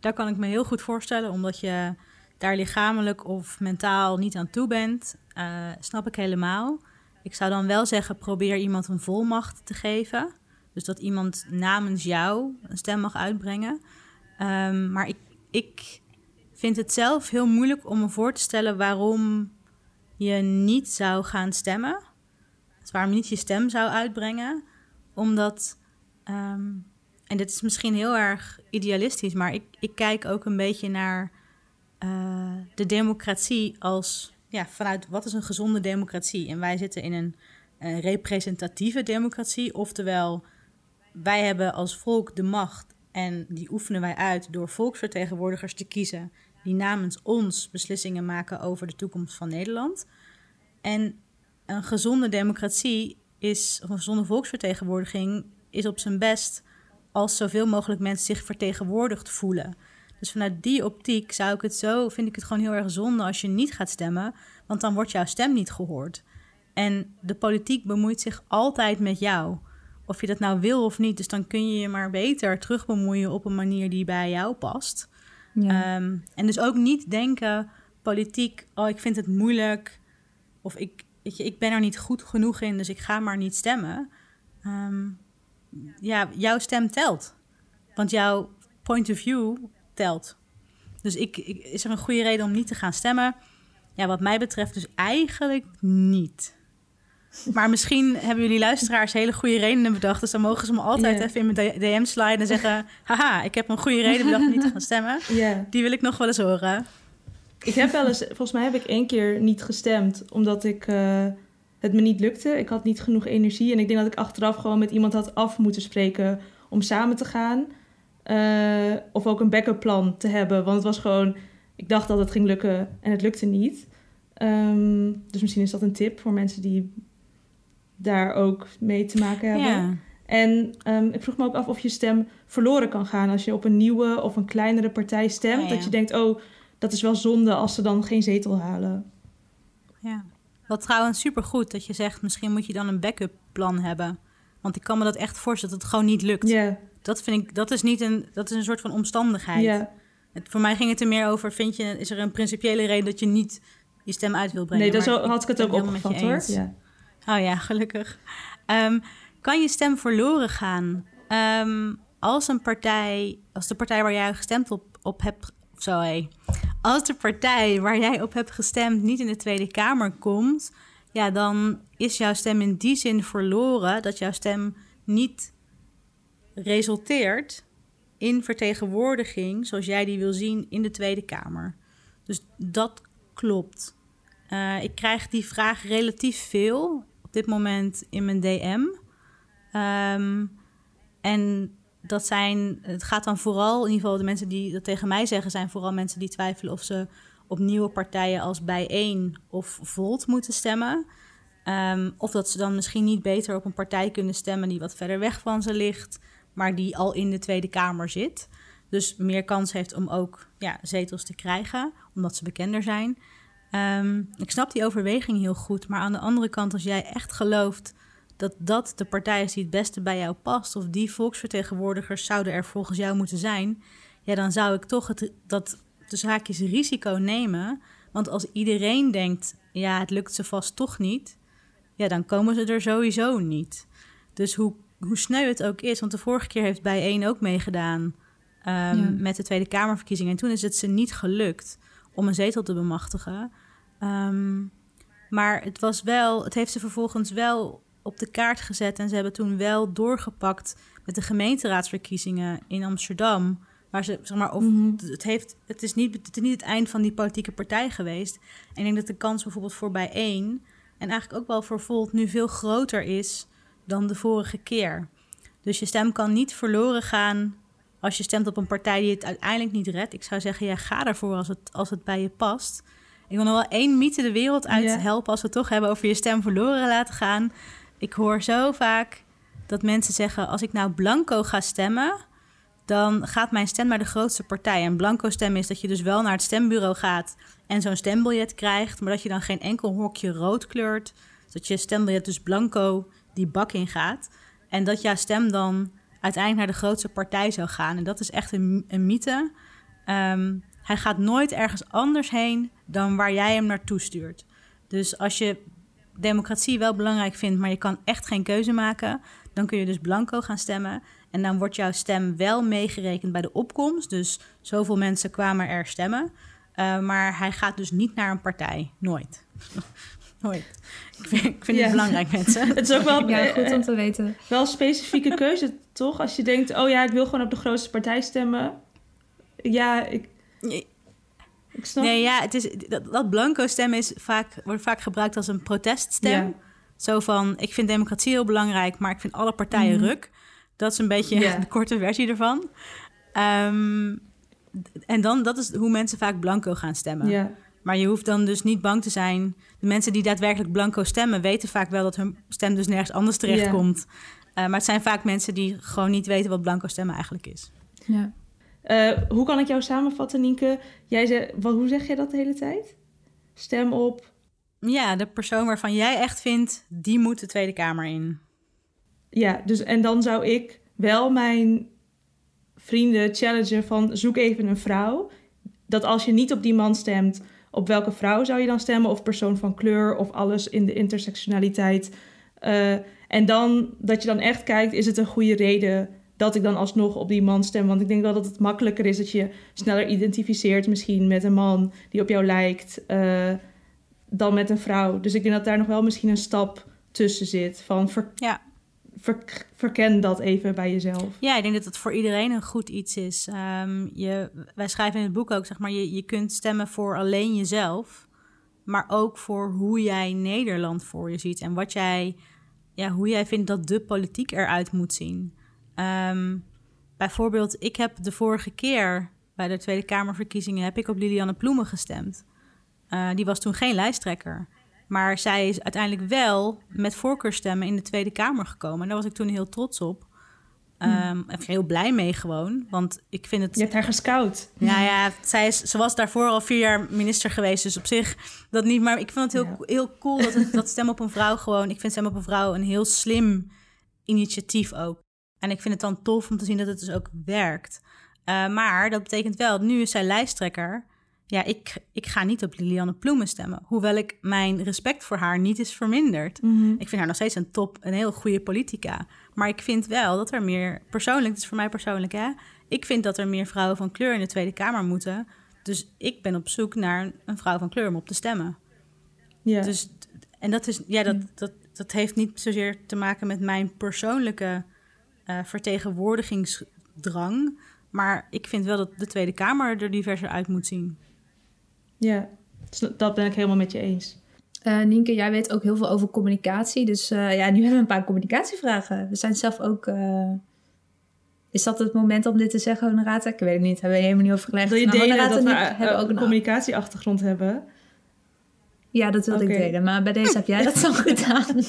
Speaker 3: Daar kan ik me heel goed voorstellen, omdat je daar lichamelijk of mentaal niet aan toe bent. Uh, snap ik helemaal. Ik zou dan wel zeggen, probeer iemand een volmacht te geven. Dus dat iemand namens jou een stem mag uitbrengen. Um, maar ik, ik vind het zelf heel moeilijk om me voor te stellen waarom je niet zou gaan stemmen. Waarom niet je stem zou uitbrengen. Omdat, um, en dit is misschien heel erg idealistisch, maar ik, ik kijk ook een beetje naar uh, de democratie als, ja, vanuit wat is een gezonde democratie? En wij zitten in een, een representatieve democratie, oftewel wij hebben als volk de macht en die oefenen wij uit door volksvertegenwoordigers te kiezen die namens ons beslissingen maken over de toekomst van Nederland. En een gezonde democratie is, of een gezonde volksvertegenwoordiging, is op zijn best als zoveel mogelijk mensen zich vertegenwoordigd voelen. Dus vanuit die optiek zou ik het zo, vind ik het gewoon heel erg zonde als je niet gaat stemmen, want dan wordt jouw stem niet gehoord. En de politiek bemoeit zich altijd met jou. Of je dat nou wil of niet. Dus dan kun je je maar beter terug bemoeien op een manier die bij jou past. Um, en dus ook niet denken, politiek, oh ik vind het moeilijk. Of ik, weet je, ik ben er niet goed genoeg in, dus ik ga maar niet stemmen. Um, ja, jouw stem telt. Want jouw point of view telt. Dus ik, ik, is er een goede reden om niet te gaan stemmen? Ja, wat mij betreft dus eigenlijk niet. Maar misschien hebben jullie luisteraars hele goede redenen bedacht. Dus dan mogen ze me altijd even in mijn DM sliden en zeggen... haha, ik heb een goede reden bedacht om niet te gaan stemmen. Yeah. Die wil ik nog wel eens horen.
Speaker 2: Ik heb wel eens... Volgens mij heb ik één keer niet gestemd... omdat ik, uh, het me niet lukte. Ik had niet genoeg energie. En ik denk dat ik achteraf gewoon met iemand had af moeten spreken... om samen te gaan. Uh, of ook een backup plan te hebben. Want het was gewoon... Ik dacht dat het ging lukken en het lukte niet. Um, dus misschien is dat een tip voor mensen die daar ook mee te maken hebben. Ja. En um, ik vroeg me ook af of je stem verloren kan gaan als je op een nieuwe of een kleinere partij stemt. Oh, ja. Dat je denkt, oh, dat is wel zonde als ze dan geen zetel halen.
Speaker 3: Ja, wat trouwens supergoed dat je zegt, misschien moet je dan een backup plan hebben. Want ik kan me dat echt voorstellen dat het gewoon niet lukt.
Speaker 2: Yeah.
Speaker 3: Dat vind ik, dat is niet een, dat is een soort van omstandigheid.
Speaker 2: Yeah.
Speaker 3: Het, voor mij ging het er meer over, vind je, is er een principiële reden dat je niet je stem uit wil brengen?
Speaker 2: Nee, dat had ik het ook opgevat hoor. Ja.
Speaker 3: Oh ja, gelukkig. Um, kan je stem verloren gaan um, als een partij, als de partij waar jij gestemd op, op hebt, sorry, als de partij waar jij op hebt gestemd niet in de Tweede Kamer komt, ja, dan is jouw stem in die zin verloren dat jouw stem niet resulteert in vertegenwoordiging zoals jij die wil zien in de Tweede Kamer. Dus dat klopt. Uh, ik krijg die vraag relatief veel op dit moment in mijn DM. Um, en dat zijn, het gaat dan vooral, in ieder geval de mensen die dat tegen mij zeggen, zijn vooral mensen die twijfelen of ze op nieuwe partijen als Bijeen of Volt moeten stemmen. Um, of dat ze dan misschien niet beter op een partij kunnen stemmen die wat verder weg van ze ligt, maar die al in de Tweede Kamer zit. Dus meer kans heeft om ook ja, zetels te krijgen, omdat ze bekender zijn. Um, ik snap die overweging heel goed, maar aan de andere kant, als jij echt gelooft dat dat de partij is die het beste bij jou past, of die volksvertegenwoordigers zouden er volgens jou moeten zijn, ja, dan zou ik toch het, dat de zaakjes risico nemen. Want als iedereen denkt, ja, het lukt ze vast toch niet, ja, dan komen ze er sowieso niet. Dus hoe, hoe sneu het ook is, want de vorige keer heeft Bijeen ook meegedaan um, met de Tweede Kamerverkiezingen. En toen is het ze niet gelukt om een zetel te bemachtigen. Um, maar het was wel, het heeft ze vervolgens wel op de kaart gezet. En ze hebben toen wel doorgepakt met de gemeenteraadsverkiezingen in Amsterdam. Waar ze, zeg maar, of, mhm. het, heeft, het, is niet, het is niet het eind van die politieke partij geweest. En ik denk dat de kans bijvoorbeeld voor bijeen... en eigenlijk ook wel voor Volt nu veel groter is dan de vorige keer. Dus je stem kan niet verloren gaan als je stemt op een partij die het uiteindelijk niet redt. Ik zou zeggen, ja, ga ervoor als het, als het bij je past. Ik wil nog wel één mythe de wereld uit helpen als we het toch hebben over je stem verloren laten gaan. Ik hoor zo vaak dat mensen zeggen: als ik nou blanco ga stemmen, dan gaat mijn stem naar de grootste partij. En blanco stemmen is dat je dus wel naar het stembureau gaat en zo'n stembiljet krijgt, maar dat je dan geen enkel hokje rood kleurt. Dat je stembiljet dus blanco die bak in gaat. En dat jouw stem dan uiteindelijk naar de grootste partij zou gaan. En dat is echt een, een mythe. Ehm, hij gaat nooit ergens anders heen dan waar jij hem naartoe stuurt. Dus als je democratie wel belangrijk vindt, maar je kan echt geen keuze maken, dan kun je dus blanco gaan stemmen. En dan wordt jouw stem wel meegerekend bij de opkomst. Dus zoveel mensen kwamen er stemmen. Uh, maar hij gaat dus niet naar een partij. Nooit. Nooit. Ik vind, ik vind het belangrijk, mensen.
Speaker 2: het is ook wel
Speaker 1: ja, goed om te weten.
Speaker 2: Wel een specifieke keuze, toch? Als je denkt, oh ja, ik wil gewoon op de grootste partij stemmen. Ja, ik...
Speaker 3: Nee, ja, het is, dat, blanco stemmen is vaak, wordt vaak gebruikt als een proteststem. Zo van, ik vind democratie heel belangrijk, maar ik vind alle partijen mm. ruk. Dat is een beetje de korte versie ervan. Um, en dan, dat is hoe mensen vaak blanco gaan stemmen. Maar je hoeft dan dus niet bang te zijn. De mensen die daadwerkelijk blanco stemmen, weten vaak wel dat hun stem dus nergens anders terechtkomt. Yeah. Uh, maar het zijn vaak mensen die gewoon niet weten wat blanco stemmen eigenlijk is.
Speaker 1: Ja.
Speaker 2: Uh, hoe kan ik jou samenvatten, Nienke? Jij zei, wat, hoe zeg je dat de hele tijd? Stem op.
Speaker 3: Ja, de persoon waarvan jij echt vindt, die moet de Tweede Kamer in.
Speaker 2: Ja, dus en dan zou ik wel mijn vrienden challengen van zoek even een vrouw. Dat als je niet op die man stemt, op welke vrouw zou je dan stemmen? Of persoon van kleur of alles in de intersectionaliteit. Uh, en dan dat je dan echt kijkt, is het een goede reden dat ik dan alsnog op die man stem. Want ik denk wel dat het makkelijker is dat je sneller identificeert misschien met een man die op jou lijkt uh, dan met een vrouw. Dus ik denk dat daar nog wel misschien een stap tussen zit van
Speaker 3: ja.
Speaker 2: Verken dat even bij jezelf.
Speaker 3: Ja, ik denk dat het voor iedereen een goed iets is. Um, je, wij schrijven in het boek ook, zeg maar, je, je kunt stemmen voor alleen jezelf, maar ook voor hoe jij Nederland voor je ziet en wat jij, ja, hoe jij vindt dat de politiek eruit moet zien. Um, bijvoorbeeld, ik heb de vorige keer bij de Tweede Kamerverkiezingen heb ik op Lilianne Ploemen gestemd. Uh, die was toen geen lijsttrekker. Maar zij is uiteindelijk wel met voorkeurstemmen in de Tweede Kamer gekomen. En daar was ik toen heel trots op. Um, hmm. Even heel blij mee gewoon. Want ik vind het.
Speaker 2: Je hebt haar gescout.
Speaker 3: Ja, ja. Zij is, ze was daarvoor al vier jaar minister geweest. Dus op zich dat niet. Maar ik vind het heel, heel cool dat, het, dat Stem op een Vrouw gewoon. Ik vind Stem op een Vrouw een heel slim initiatief ook. En ik vind het dan tof om te zien dat het dus ook werkt. Uh, maar dat betekent wel, nu is zij lijsttrekker. Ja, ik, ik ga niet op Lilianne Ploemen stemmen. Hoewel ik mijn respect voor haar niet is verminderd.
Speaker 2: Mm
Speaker 3: Ik vind haar nog steeds een top, een heel goede politica. Maar ik vind wel dat er meer, persoonlijk, het is voor mij persoonlijk hè. Ik vind dat er meer vrouwen van kleur in de Tweede Kamer moeten. Dus ik ben op zoek naar een vrouw van kleur om op te stemmen.
Speaker 2: Ja.
Speaker 3: Dus, en dat, is, ja, dat, dat, dat heeft niet zozeer te maken met mijn persoonlijke uh, vertegenwoordigingsdrang. Maar ik vind wel dat de Tweede Kamer er diverser uit moet zien.
Speaker 2: Ja, dat ben ik helemaal met je eens.
Speaker 1: Uh, Nienke, jij weet ook heel veel over communicatie. Dus uh, ja, nu hebben we een paar communicatievragen. We zijn zelf ook... Uh, is dat het moment om dit te zeggen, Honorata? Ik weet het niet. Hebben we helemaal niet over gelegd.
Speaker 2: Wil je nou, delen dat we hebben ook een communicatieachtergrond hebben?
Speaker 1: Ja, dat wilde okay. ik delen. Maar bij deze heb jij dat dan gedaan.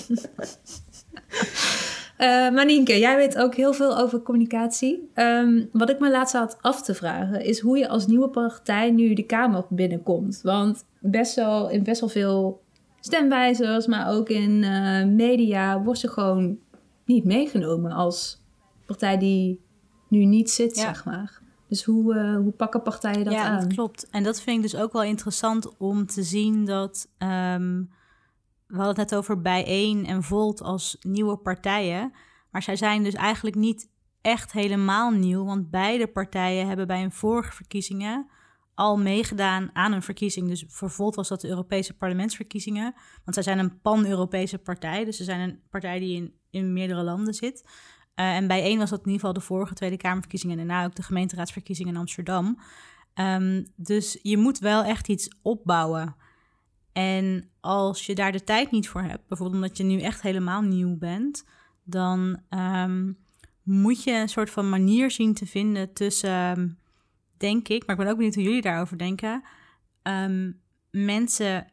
Speaker 1: Uh, Manienke, jij weet ook heel veel over communicatie. Um, wat ik me laatst had af te vragen is hoe je als nieuwe partij nu de Kamer binnenkomt. Want best wel, in best wel veel stemwijzers, maar ook in uh, media wordt ze gewoon niet meegenomen als partij die nu niet zit, ja. zeg maar. Dus hoe, uh, hoe pakken partijen dat
Speaker 3: ja,
Speaker 1: aan?
Speaker 3: Ja, dat klopt. En dat vind ik dus ook wel interessant om te zien dat... Um, we hadden het net over Bijeen en Volt als nieuwe partijen. Maar zij zijn dus eigenlijk niet echt helemaal nieuw. Want beide partijen hebben bij hun vorige verkiezingen al meegedaan aan een verkiezing. Dus voor Volt was dat de Europese parlementsverkiezingen. Want zij zijn een pan-Europese partij. Dus ze zijn een partij die in, in meerdere landen zit. Uh, en bij één was dat in ieder geval de vorige Tweede Kamerverkiezingen... en daarna ook de gemeenteraadsverkiezingen in Amsterdam. Um, dus je moet wel echt iets opbouwen. En als je daar de tijd niet voor hebt, bijvoorbeeld omdat je nu echt helemaal nieuw bent, dan um, moet je een soort van manier zien te vinden tussen, denk ik, maar ik ben ook benieuwd hoe jullie daarover denken, um, mensen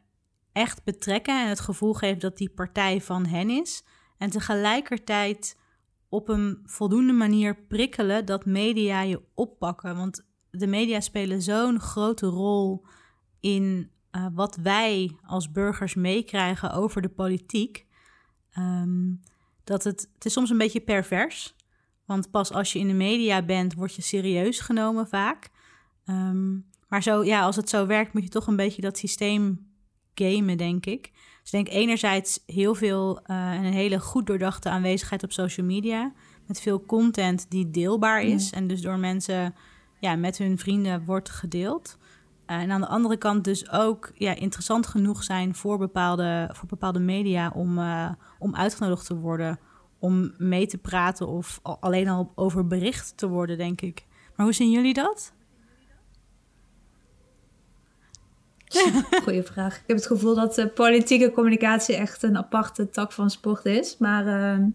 Speaker 3: echt betrekken en het gevoel geven dat die partij van hen is. En tegelijkertijd op een voldoende manier prikkelen dat media je oppakken. Want de media spelen zo'n grote rol in uh, wat wij als burgers meekrijgen over de politiek. Um, dat het, het is soms een beetje pervers. Want pas als je in de media bent, word je serieus genomen vaak. Um, maar zo, ja, als het zo werkt, moet je toch een beetje dat systeem gamen, denk ik. Dus ik denk enerzijds heel veel uh, een hele goed doordachte aanwezigheid op social media. Met veel content die deelbaar is. En dus door mensen ja, met hun vrienden wordt gedeeld. Uh, en aan de andere kant dus ook ja, interessant genoeg zijn voor bepaalde, voor bepaalde media om, uh, om uitgenodigd te worden. Om mee te praten of al, alleen al over bericht te worden, denk ik. Maar hoe zien jullie dat?
Speaker 1: Goeie vraag. Ik heb het gevoel dat de politieke communicatie echt een aparte tak van sport is. Maar uh,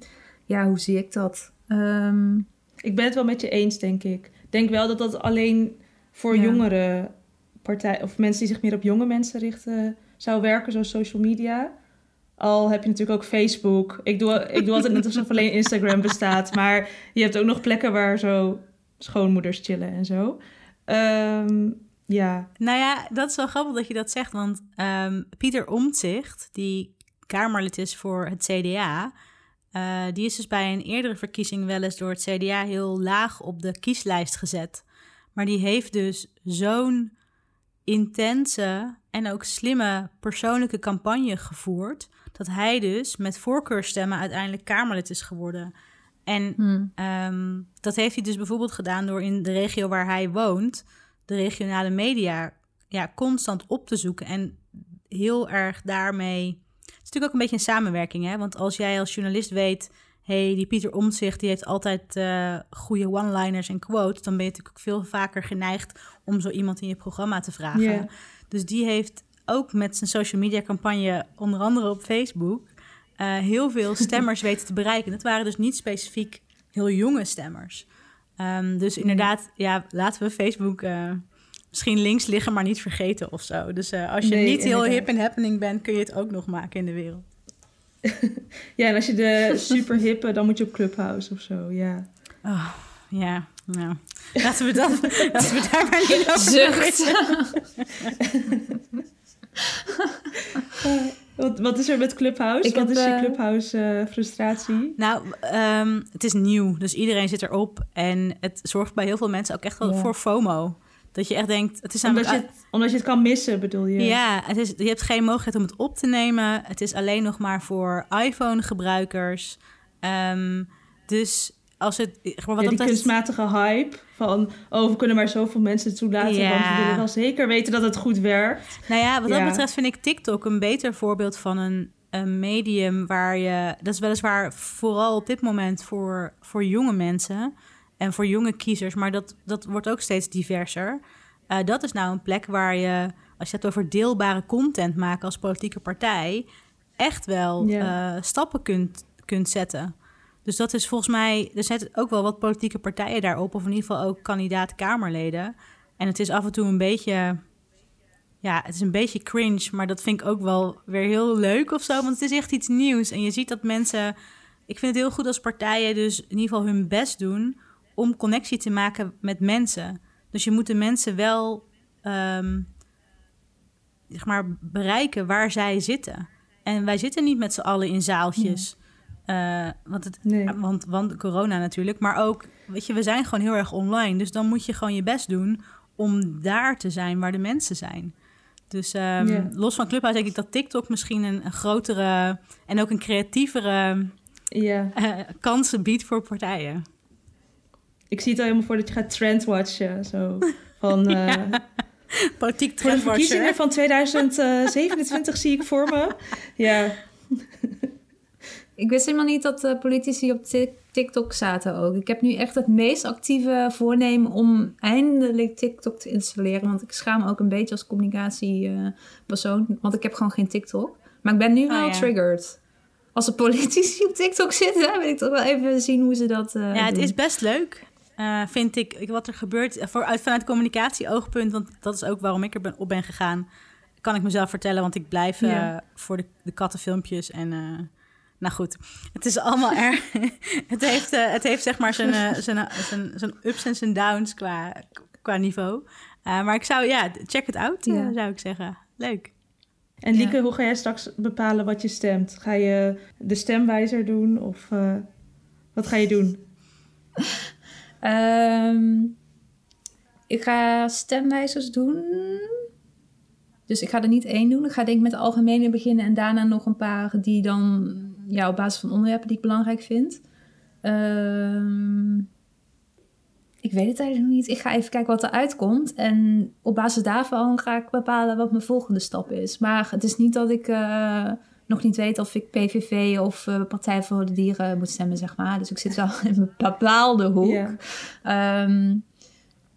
Speaker 1: ja, hoe zie ik dat? Um...
Speaker 2: Ik ben het wel met je eens, denk ik. Ik denk wel dat dat alleen voor ja. jongeren partij, of mensen die zich meer op jonge mensen richten, zou werken, zoals social media. Al heb je natuurlijk ook Facebook. Ik doe, ik doe altijd net alsof alleen Instagram bestaat. Maar je hebt ook nog plekken waar zo schoonmoeders chillen en zo. Um, ja.
Speaker 3: Nou ja, dat is wel grappig dat je dat zegt. Want um, Pieter Omtzigt, die Kamerlid is voor het CDA... Uh, die is dus bij een eerdere verkiezing wel eens door het CDA heel laag op de kieslijst gezet. Maar die heeft dus zo'n intense en ook slimme persoonlijke campagne gevoerd. Dat hij dus met voorkeurstemmen uiteindelijk Kamerlid is geworden. En hmm. um, dat heeft hij dus bijvoorbeeld gedaan door in de regio waar hij woont, de regionale media ja, constant op te zoeken. En heel erg daarmee. Het is natuurlijk ook een beetje een samenwerking, hè? Want als jij als journalist weet hey, die Pieter Omtzigt die heeft altijd uh, goede one-liners en quotes, dan ben je natuurlijk veel vaker geneigd om zo iemand in je programma te vragen. Yeah. Dus die heeft ook met zijn social media campagne, onder andere op Facebook, uh, heel veel stemmers weten te bereiken. Dat waren dus niet specifiek heel jonge stemmers. Um, dus inderdaad, ja, laten we Facebook uh, misschien links liggen, maar niet vergeten of zo. Dus als je nee, niet heel hip en happening bent, kun je het ook nog maken in de wereld.
Speaker 2: ja, en als je de super hippe, dan moet je op Clubhouse of zo, ja.
Speaker 3: Oh, ja, nou. Laten we, dat, laten we daar maar niet over Zucht.
Speaker 2: wat, wat is er met Clubhouse? Ik wat is je uh, Clubhouse-frustratie?
Speaker 3: nou, um, het is nieuw, dus iedereen zit erop. En het zorgt bij heel veel mensen ook echt wel ja. voor FOMO. Dat je echt denkt, het is
Speaker 2: omdat, je het, omdat je het kan missen, bedoel je?
Speaker 3: Ja, het is, je hebt geen mogelijkheid om het op te nemen. Het is alleen nog maar voor iPhone-gebruikers. Um, dus als het...
Speaker 2: Wat ja, die kunstmatige hype van... oh, we kunnen maar zoveel mensen toelaten... Ja. want we willen wel zeker weten dat het goed werkt.
Speaker 3: Nou ja, wat ja. dat betreft vind ik TikTok een beter voorbeeld van een, een medium... waar je... Dat is weliswaar vooral op dit moment voor, voor jonge mensen... en voor jonge kiezers, maar dat, dat wordt ook steeds diverser. Uh, dat is nou een plek waar je, als je het over deelbare content maken als politieke partij, echt wel uh, stappen kunt, kunt zetten. Dus dat is volgens mij, er zitten ook wel wat politieke partijen daarop, of in ieder geval ook kandidaat-Kamerleden. En het is af en toe een beetje, ja, het is een beetje cringe, maar dat vind ik ook wel weer heel leuk of zo, want het is echt iets nieuws. En je ziet dat mensen, ik vind het heel goed als partijen dus in ieder geval hun best doen om connectie te maken met mensen. Dus je moet de mensen wel, um, zeg maar, bereiken waar zij zitten. En wij zitten niet met z'n allen in zaaltjes. Uh, want, het, want, want corona natuurlijk. Maar ook, weet je, we zijn gewoon heel erg online. Dus dan moet je gewoon je best doen om daar te zijn waar de mensen zijn. Dus um, los van Clubhouse denk ik dat TikTok misschien een, een grotere en ook een creatievere uh, kansen biedt voor partijen.
Speaker 2: Ik zie het al helemaal voor dat je gaat trendwatchen. Zo van. Uh, ja.
Speaker 3: Politiek
Speaker 2: Voor de verkiezingen van 2027 zie ik voor me. Ja.
Speaker 1: Ik wist helemaal niet dat de politici op TikTok zaten ook. Ik heb nu echt het meest actieve voornemen om eindelijk TikTok te installeren. Want ik schaam me ook een beetje als communicatiepersoon. want ik heb gewoon geen TikTok. Maar ik ben nu oh, wel triggered. Als de politici op TikTok zitten, wil ik toch wel even zien hoe ze dat. Uh,
Speaker 3: ja, het is best leuk. Uh, vind ik, wat er gebeurt voor, uit, vanuit communicatie-oogpunt, want dat is ook waarom ik er ben, op ben gegaan, kan ik mezelf vertellen, want ik blijf uh, voor de, de kattenfilmpjes en nou goed, het is allemaal erg. het, heeft, het heeft zeg maar zijn, zijn, zijn, zijn ups en zijn downs qua, qua niveau. Maar ik zou, ja, check het out, ja. zou ik zeggen. Leuk.
Speaker 2: En Lieke, ja. hoe ga jij straks bepalen wat je stemt? Ga je de stemwijzer doen of wat ga je doen?
Speaker 1: um, ik ga stemwijzers doen. Dus ik ga er niet één doen. Ik ga denk ik met de algemene beginnen en daarna nog een paar die dan ja, op basis van onderwerpen die ik belangrijk vind. Uh, ik weet het eigenlijk nog niet. Ik ga even kijken wat er uitkomt. En op basis daarvan ga ik bepalen wat mijn volgende stap is. Maar het is niet dat ik uh, nog niet weet of ik PVV of uh, Partij voor de Dieren moet stemmen, zeg maar. Dus ik zit wel in een bepaalde hoek. Yeah. Um,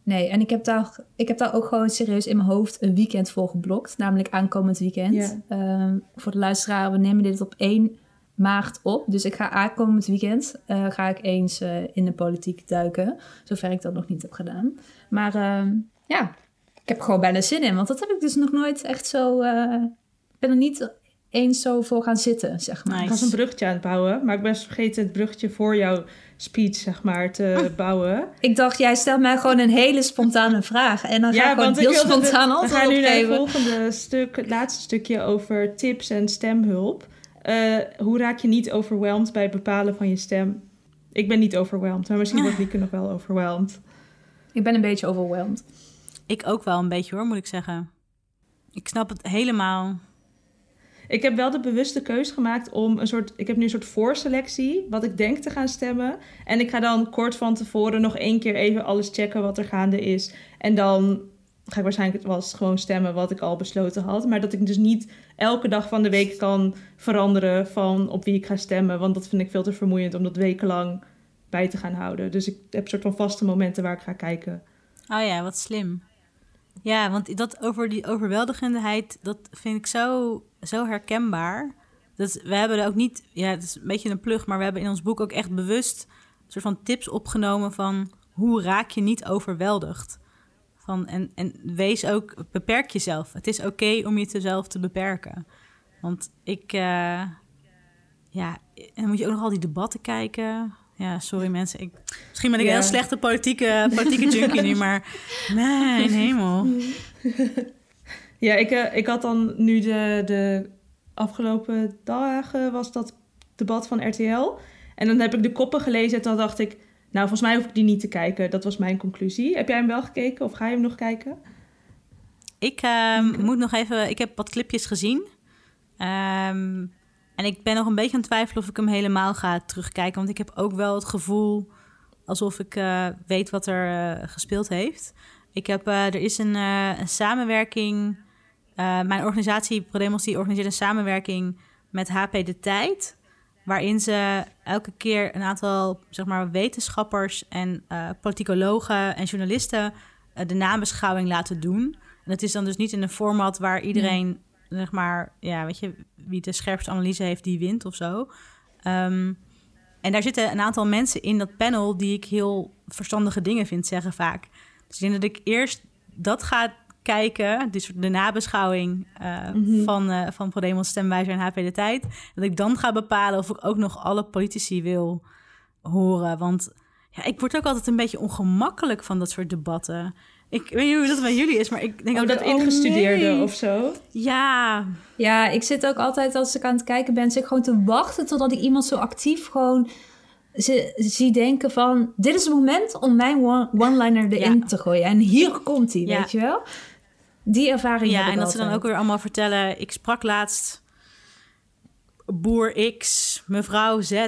Speaker 1: nee, en ik heb, daar, ik heb daar ook gewoon serieus in mijn hoofd een weekend voor geblokt. Namelijk aankomend weekend. Yeah. Um, voor de luisteraar, we nemen dit op 1 maart op. Dus ik ga aankomend weekend uh, ga ik eens uh, in de politiek duiken. Zover ik dat nog niet heb gedaan. Maar uh, ja, ik heb gewoon bijna zin in. Want dat heb ik dus nog nooit echt zo... eh, ik ben er niet eens zo voor gaan zitten, zeg maar.
Speaker 2: Nice. Ik was een bruggetje aan het bouwen. Maar ik ben vergeten het bruggetje voor jouw speech, zeg maar, te bouwen.
Speaker 1: Ik dacht, jij stelt mij gewoon een hele spontane vraag. En dan ga ja, ik gewoon heel spontaan antwoord
Speaker 2: We gaan nu naar het volgende stuk, het laatste stukje over tips en stemhulp. Uh, hoe raak je niet overweldigd bij het bepalen van je stem? Ik ben niet overweldigd, maar misschien wordt Lieke nog wel overweldigd.
Speaker 1: Ik ben een beetje overweldigd.
Speaker 3: Ik ook wel een beetje hoor, moet ik zeggen. Ik snap het helemaal.
Speaker 2: Ik heb wel de bewuste keuze gemaakt om een soort. Ik heb nu een soort voorselectie, wat ik denk te gaan stemmen. En ik ga dan kort van tevoren nog één keer even alles checken wat er gaande is. En dan ga ik waarschijnlijk het was gewoon stemmen wat ik al besloten had. Maar dat ik dus niet elke dag van de week kan veranderen van op wie ik ga stemmen. Want dat vind ik veel te vermoeiend om dat wekenlang bij te gaan houden. Dus ik heb een soort van vaste momenten waar ik ga kijken.
Speaker 3: Oh ja, wat slim. Ja, want dat over die overweldigendheid, dat vind ik zo, zo herkenbaar. Dat, we hebben er ook niet, ja, het is een beetje een plug, maar we hebben in ons boek ook echt bewust een soort van tips opgenomen van hoe raak je niet overweldigd. Van, en, en wees ook, beperk jezelf. Het is oké om je jezelf te beperken. Want ik, uh, ja, en dan moet je ook nog al die debatten kijken. Ja, sorry mensen. Ik, misschien ben ik een heel slechte politieke, politieke junkie nu, maar mijn hemel.
Speaker 2: Ja, ik, uh, ik had dan nu de, de afgelopen dagen was dat debat van RTL. En dan heb ik de koppen gelezen en dan dacht ik... Nou, volgens mij hoef ik die niet te kijken. Dat was mijn conclusie. Heb jij hem wel gekeken of ga je hem nog kijken?
Speaker 3: Ik um, moet nog even... Ik heb wat clipjes gezien. Um, en ik ben nog een beetje aan het twijfelen of ik hem helemaal ga terugkijken. Want ik heb ook wel het gevoel alsof ik uh, weet wat er uh, gespeeld heeft. Ik heb, uh, er is een, een samenwerking. mijn organisatie, ProDemos, organiseert een samenwerking met HP De Tijd. waarin ze elke keer een aantal zeg maar, wetenschappers en politicologen en journalisten de nabeschouwing laten doen. En dat is dan dus niet in een format waar iedereen, zeg maar, ja, weet je, wie de scherpste analyse heeft, die wint of zo. Um, en daar zitten een aantal mensen in dat panel die ik heel verstandige dingen vind zeggen vaak. Dus ik denk dat ik eerst dat ga kijken, dus de nabeschouwing uh, van, uh, van ProDemos Stemwijzer en HP De Tijd. Dat ik dan ga bepalen of ik ook nog alle politici wil horen. Want ja, ik word ook altijd een beetje ongemakkelijk van dat soort debatten. Ik weet niet hoe dat bij jullie is, maar ik denk
Speaker 2: oh,
Speaker 3: ook
Speaker 2: dat ingestudeerde oh, of zo.
Speaker 3: Ja.
Speaker 1: Ja, ik zit ook altijd als ik aan het kijken ben, zit ik gewoon te wachten totdat ik iemand zo actief gewoon ze, zie denken van... dit is het moment om mijn one-liner erin te gooien. En hier komt hij, weet je wel? Die ervaring
Speaker 3: Ja, en dat ze dan ook weer allemaal vertellen... ik sprak laatst boer X, mevrouw Z, uh,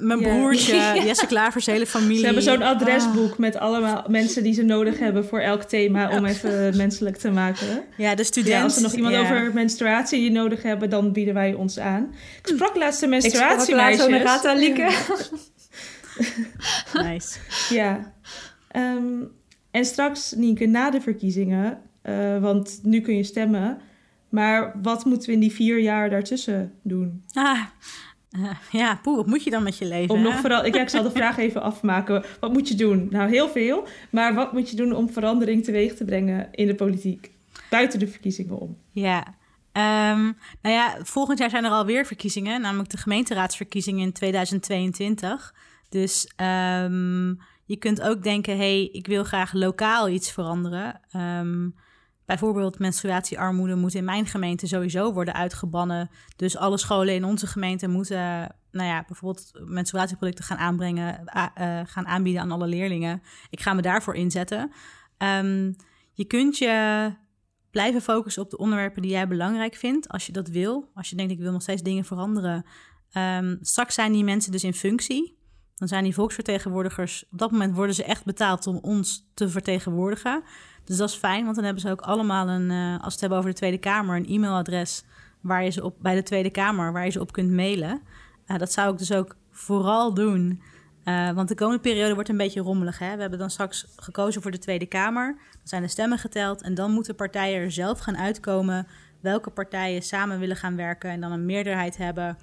Speaker 3: mijn broertje, Jesse Klavers hele familie.
Speaker 2: Ze hebben zo'n adresboek ah. met allemaal mensen die ze nodig hebben voor elk thema om even menselijk te maken.
Speaker 3: Ja, de student.
Speaker 2: als er nog iemand over menstruatie nodig hebben, dan bieden wij ons aan. Ik sprak laatst een menstruatiemeisjes.
Speaker 1: Ik sprak laatst Lieke.
Speaker 3: nice.
Speaker 2: Ja. Um, en straks, Nienke, na de verkiezingen, uh, want nu kun je stemmen maar wat moeten we in die vier jaar daartussen doen?
Speaker 3: Ah, uh, ja, poeh, wat moet je dan met je leven?
Speaker 2: Om nog vooral, ik, ik zal de vraag even afmaken. Wat moet je doen? Nou, heel veel. Maar wat moet je doen om verandering teweeg te brengen in de politiek? Buiten de verkiezingen om.
Speaker 3: Ja, um, nou ja, volgend jaar zijn er alweer verkiezingen, namelijk de gemeenteraadsverkiezingen in 2022. Dus um, je kunt ook denken, hey, ik wil graag lokaal iets veranderen. Um, Bijvoorbeeld menstruatiearmoede moet in mijn gemeente sowieso worden uitgebannen. Dus alle scholen in onze gemeente moeten nou ja, bijvoorbeeld menstruatieproducten gaan aanbrengen, uh, gaan aanbieden aan alle leerlingen. Ik ga me daarvoor inzetten. Um, je kunt je blijven focussen op de onderwerpen die jij belangrijk vindt, als je dat wil. Als je denkt, ik wil nog steeds dingen veranderen. Um, straks zijn die mensen dus in functie. Dan zijn die volksvertegenwoordigers, op dat moment worden ze echt betaald om ons te vertegenwoordigen. Dus dat is fijn, want dan hebben ze ook allemaal een, uh, als we het hebben over de Tweede Kamer, een e-mailadres waar je ze op bij de Tweede Kamer, waar je ze op kunt mailen. Uh, dat zou ik dus ook vooral doen. Uh, want de komende periode wordt een beetje rommelig. Hè? We hebben dan straks gekozen voor de Tweede Kamer. Dan zijn de stemmen geteld. En dan moeten partijen er zelf gaan uitkomen welke partijen samen willen gaan werken. En dan een meerderheid hebben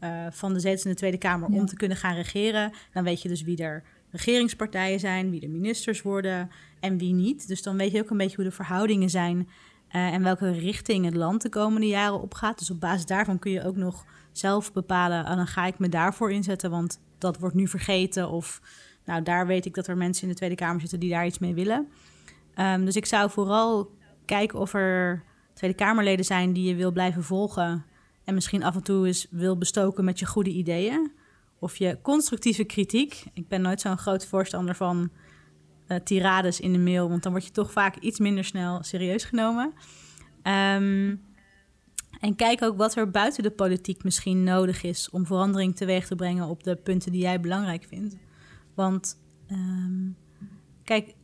Speaker 3: uh, van de zetels in de Tweede Kamer ja. om te kunnen gaan regeren. Dan weet je dus wie er regeringspartijen zijn, wie de ministers worden en wie niet. Dus dan weet je ook een beetje hoe de verhoudingen zijn uh, en welke richting het land de komende jaren opgaat. Dus op basis daarvan kun je ook nog zelf bepalen, oh, dan ga ik me daarvoor inzetten, want dat wordt nu vergeten. Of nou, daar weet ik dat er mensen in de Tweede Kamer zitten die daar iets mee willen. Um, dus ik zou vooral kijken of er Tweede Kamerleden zijn die je wil blijven volgen. En misschien af en toe eens wil bestoken met je goede ideeën of je constructieve kritiek. Ik ben nooit zo'n groot voorstander van uh, tirades in de mail, want dan word je toch vaak iets minder snel serieus genomen. Um, en kijk ook wat er buiten de politiek misschien nodig is om verandering teweeg te brengen op de punten die jij belangrijk vindt. Want um, kijk,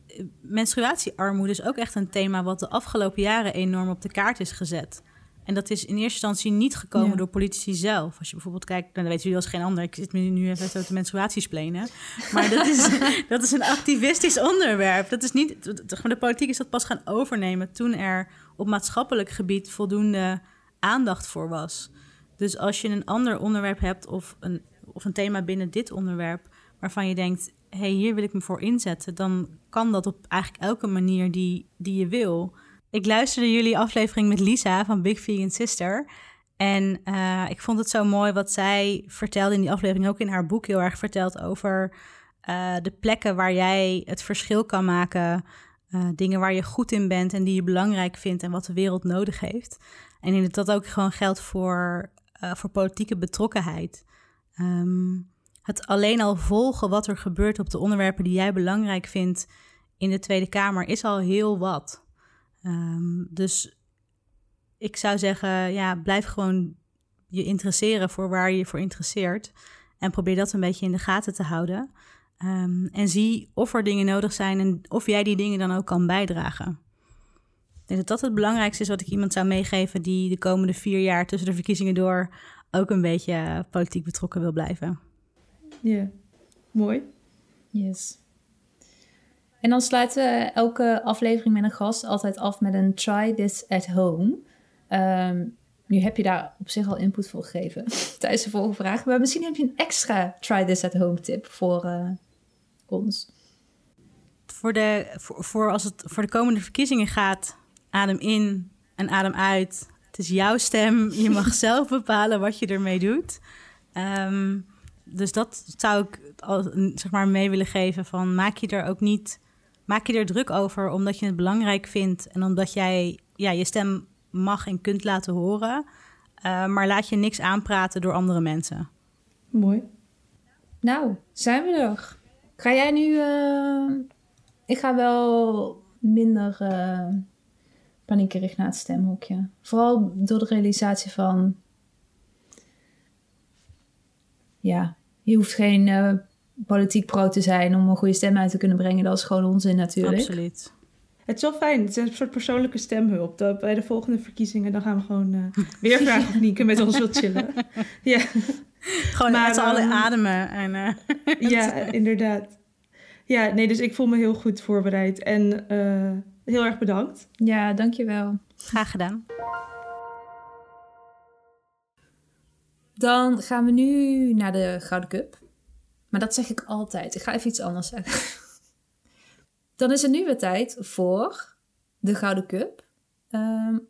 Speaker 3: menstruatiearmoede is ook echt een thema wat de afgelopen jaren enorm op de kaart is gezet. En dat is in eerste instantie niet gekomen ja. door politici zelf. Als je bijvoorbeeld kijkt, nou, dan weten jullie als geen ander. Ik zit nu even zo te menstruatieplenen. Maar dat is, dat is een activistisch onderwerp. Dat is niet, de politiek is dat pas gaan overnemen toen er op maatschappelijk gebied voldoende aandacht voor was. Dus als je een ander onderwerp hebt of een, of een thema binnen dit onderwerp waarvan je denkt, hé, hey, hier wil ik me voor inzetten, dan kan dat op eigenlijk elke manier die, die je wil. Ik luisterde jullie aflevering met Lisa van Big Vegan Sister. En uh, ik vond het zo mooi wat zij vertelde in die aflevering, ook in haar boek heel erg verteld over uh, de plekken waar jij het verschil kan maken. Uh, dingen waar je goed in bent en die je belangrijk vindt en wat de wereld nodig heeft. En in dat ook gewoon geldt voor, voor politieke betrokkenheid. Um, het alleen al volgen wat er gebeurt op de onderwerpen die jij belangrijk vindt in de Tweede Kamer is al heel wat. Um, dus ik zou zeggen, ja, blijf gewoon je interesseren voor waar je je voor interesseert. En probeer dat een beetje in de gaten te houden. Um, en zie of er dingen nodig zijn en of jij die dingen dan ook kan bijdragen. Ik denk dat dat het belangrijkste is wat ik iemand zou meegeven die de komende vier jaar tussen de verkiezingen door ook een beetje politiek betrokken wil blijven.
Speaker 2: Ja, mooi.
Speaker 1: Yes. En dan sluiten we elke aflevering met een gast altijd af met een try this at home. Ehm, nu heb je daar op zich al input voor gegeven tijdens de vorige vraag. Maar misschien heb je een extra try this at home tip voor uh, ons.
Speaker 3: Voor de, voor, voor, als het voor de komende verkiezingen gaat, adem in en adem uit. Het is jouw stem. Je mag zelf bepalen wat je ermee doet. Um, dus dat zou ik zeg maar mee willen geven van maak je er ook niet maak je er druk over omdat je het belangrijk vindt en omdat jij ja, je stem mag en kunt laten horen, uh, maar laat je niks aanpraten door andere mensen.
Speaker 2: Mooi.
Speaker 1: Nou, zijn we er. Ga jij nu. Uh, ik ga wel minder uh, paniekerig naar het stemhokje. Vooral door de realisatie van. Ja, je hoeft geen politiek pro te zijn om een goede stem uit te kunnen brengen. Dat is gewoon onzin natuurlijk.
Speaker 3: Absoluut.
Speaker 2: Het is wel fijn. Het is een soort persoonlijke stemhulp. Dat bij de volgende verkiezingen dan gaan we gewoon uh, weer vragen of Nieke met ons wilt chillen. ja.
Speaker 3: Gewoon maar, met z'n allen ademen. En, uh,
Speaker 2: ja, inderdaad. Ja, nee, dus ik voel me heel goed voorbereid. En uh, heel erg bedankt.
Speaker 1: Ja, dankjewel.
Speaker 3: Graag gedaan.
Speaker 1: Dan gaan we nu naar de Gouden Cup. Maar dat zeg ik altijd. Ik ga even iets anders zeggen. Dan is het nu weer tijd voor de Gouden Cup. Um,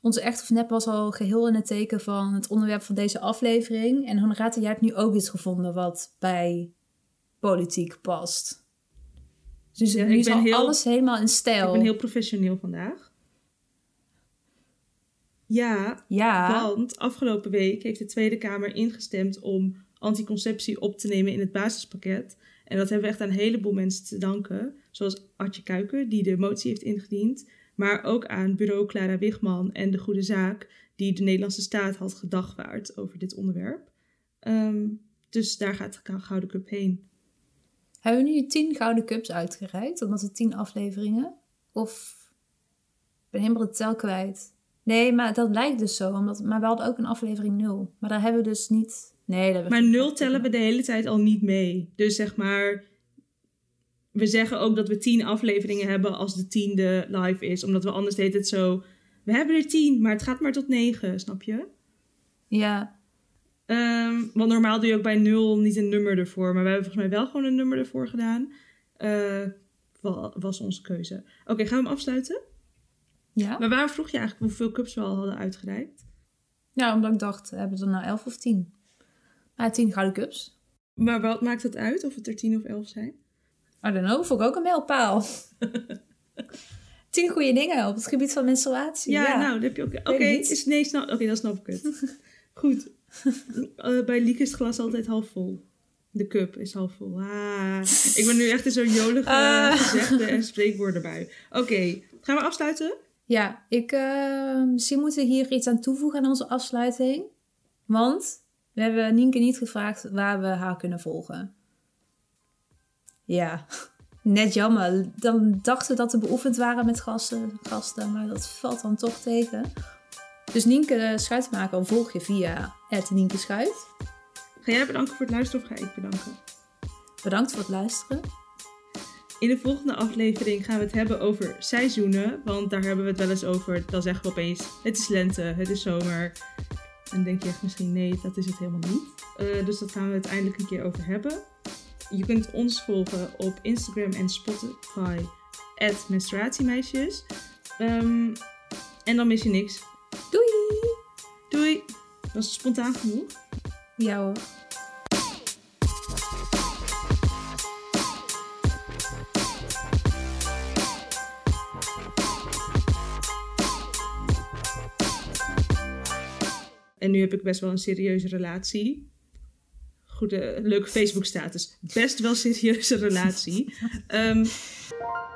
Speaker 1: onze echt of nep was al geheel in het teken van het onderwerp van deze aflevering. En Honorata, jij hebt nu ook iets gevonden wat bij politiek past. Dus ja, nu is al heel, alles helemaal in stijl.
Speaker 2: Ik ben heel professioneel vandaag. Ja,
Speaker 1: ja,
Speaker 2: want afgelopen week heeft de Tweede Kamer ingestemd om anticonceptie op te nemen in het basispakket. En dat hebben we echt aan een heleboel mensen te danken. Zoals Artje Kuiken, die de motie heeft ingediend. Maar ook aan bureau Clara Wigman en de Goede Zaak, die de Nederlandse staat had gedagvaard over dit onderwerp. Um, dus daar gaat de Gouden Cup heen.
Speaker 1: Hebben we nu tien Gouden Cups uitgereikt, omdat het tien afleveringen? Of ik ben helemaal de tel kwijt. Nee, maar dat lijkt dus zo. Omdat, maar we hadden ook een aflevering nul. Maar daar hebben we dus niet Nee, dat
Speaker 2: maar nul tellen we de hele tijd al niet mee. Dus zeg maar, we zeggen ook dat we tien afleveringen hebben als de tiende live is. Omdat we anders deed het zo, we hebben er tien, maar het gaat maar tot negen, snap je?
Speaker 1: Ja.
Speaker 2: Um, want normaal doe je ook bij nul niet een nummer ervoor. Maar we hebben volgens mij wel gewoon een nummer ervoor gedaan. Uh, was onze keuze. Oké, gaan we hem afsluiten?
Speaker 1: Ja.
Speaker 2: Maar waarom vroeg je eigenlijk hoeveel cups we al hadden uitgereikt?
Speaker 1: Ja, omdat ik dacht, hebben we er nou elf of tien? Ah, tien gouden cups.
Speaker 2: Maar wat maakt het uit of het er tien of elf zijn?
Speaker 1: I don't know, vond ik ook een mijlpaal. tien goede dingen op het gebied van menstruatie.
Speaker 2: Ja, nou, dat heb je ook. Oké, okay, is nee, snap, oké, okay, dat snap ik het. Goed. Uh, bij Liek is het glas altijd half vol. De cup is half vol. Ah, ik ben nu echt in zo'n jolige uh. gezegden en spreekwoorden bij. Oké, gaan we afsluiten?
Speaker 1: Ja, ik, uh, misschien moeten we hier iets aan toevoegen aan onze afsluiting. Want we hebben Nienke niet gevraagd waar we haar kunnen volgen. Ja, net jammer. Dan dachten we dat we beoefend waren met gasten, gasten maar dat valt dan toch tegen. Dus Nienke Schuitmaker volg je via Nienke Schuit.
Speaker 2: Ga jij bedanken voor het luisteren of ga ik bedanken?
Speaker 1: Bedankt voor het luisteren.
Speaker 2: In de volgende aflevering gaan we het hebben over seizoenen. Want daar hebben we het wel eens over. Dan zeggen we opeens: het is lente, het is zomer. En denk je echt misschien, nee, dat is het helemaal niet. Uh, dus dat gaan we uiteindelijk een keer over hebben. Je kunt ons volgen op Instagram en Spotify, menstruatiemeisjes. Um, en dan mis je niks.
Speaker 1: Doei!
Speaker 2: Doei! Was het spontaan genoeg?
Speaker 1: Ja hoor.
Speaker 2: En nu heb ik best wel een serieuze relatie. Goede, leuke Facebook-status. Best wel serieuze relatie. um,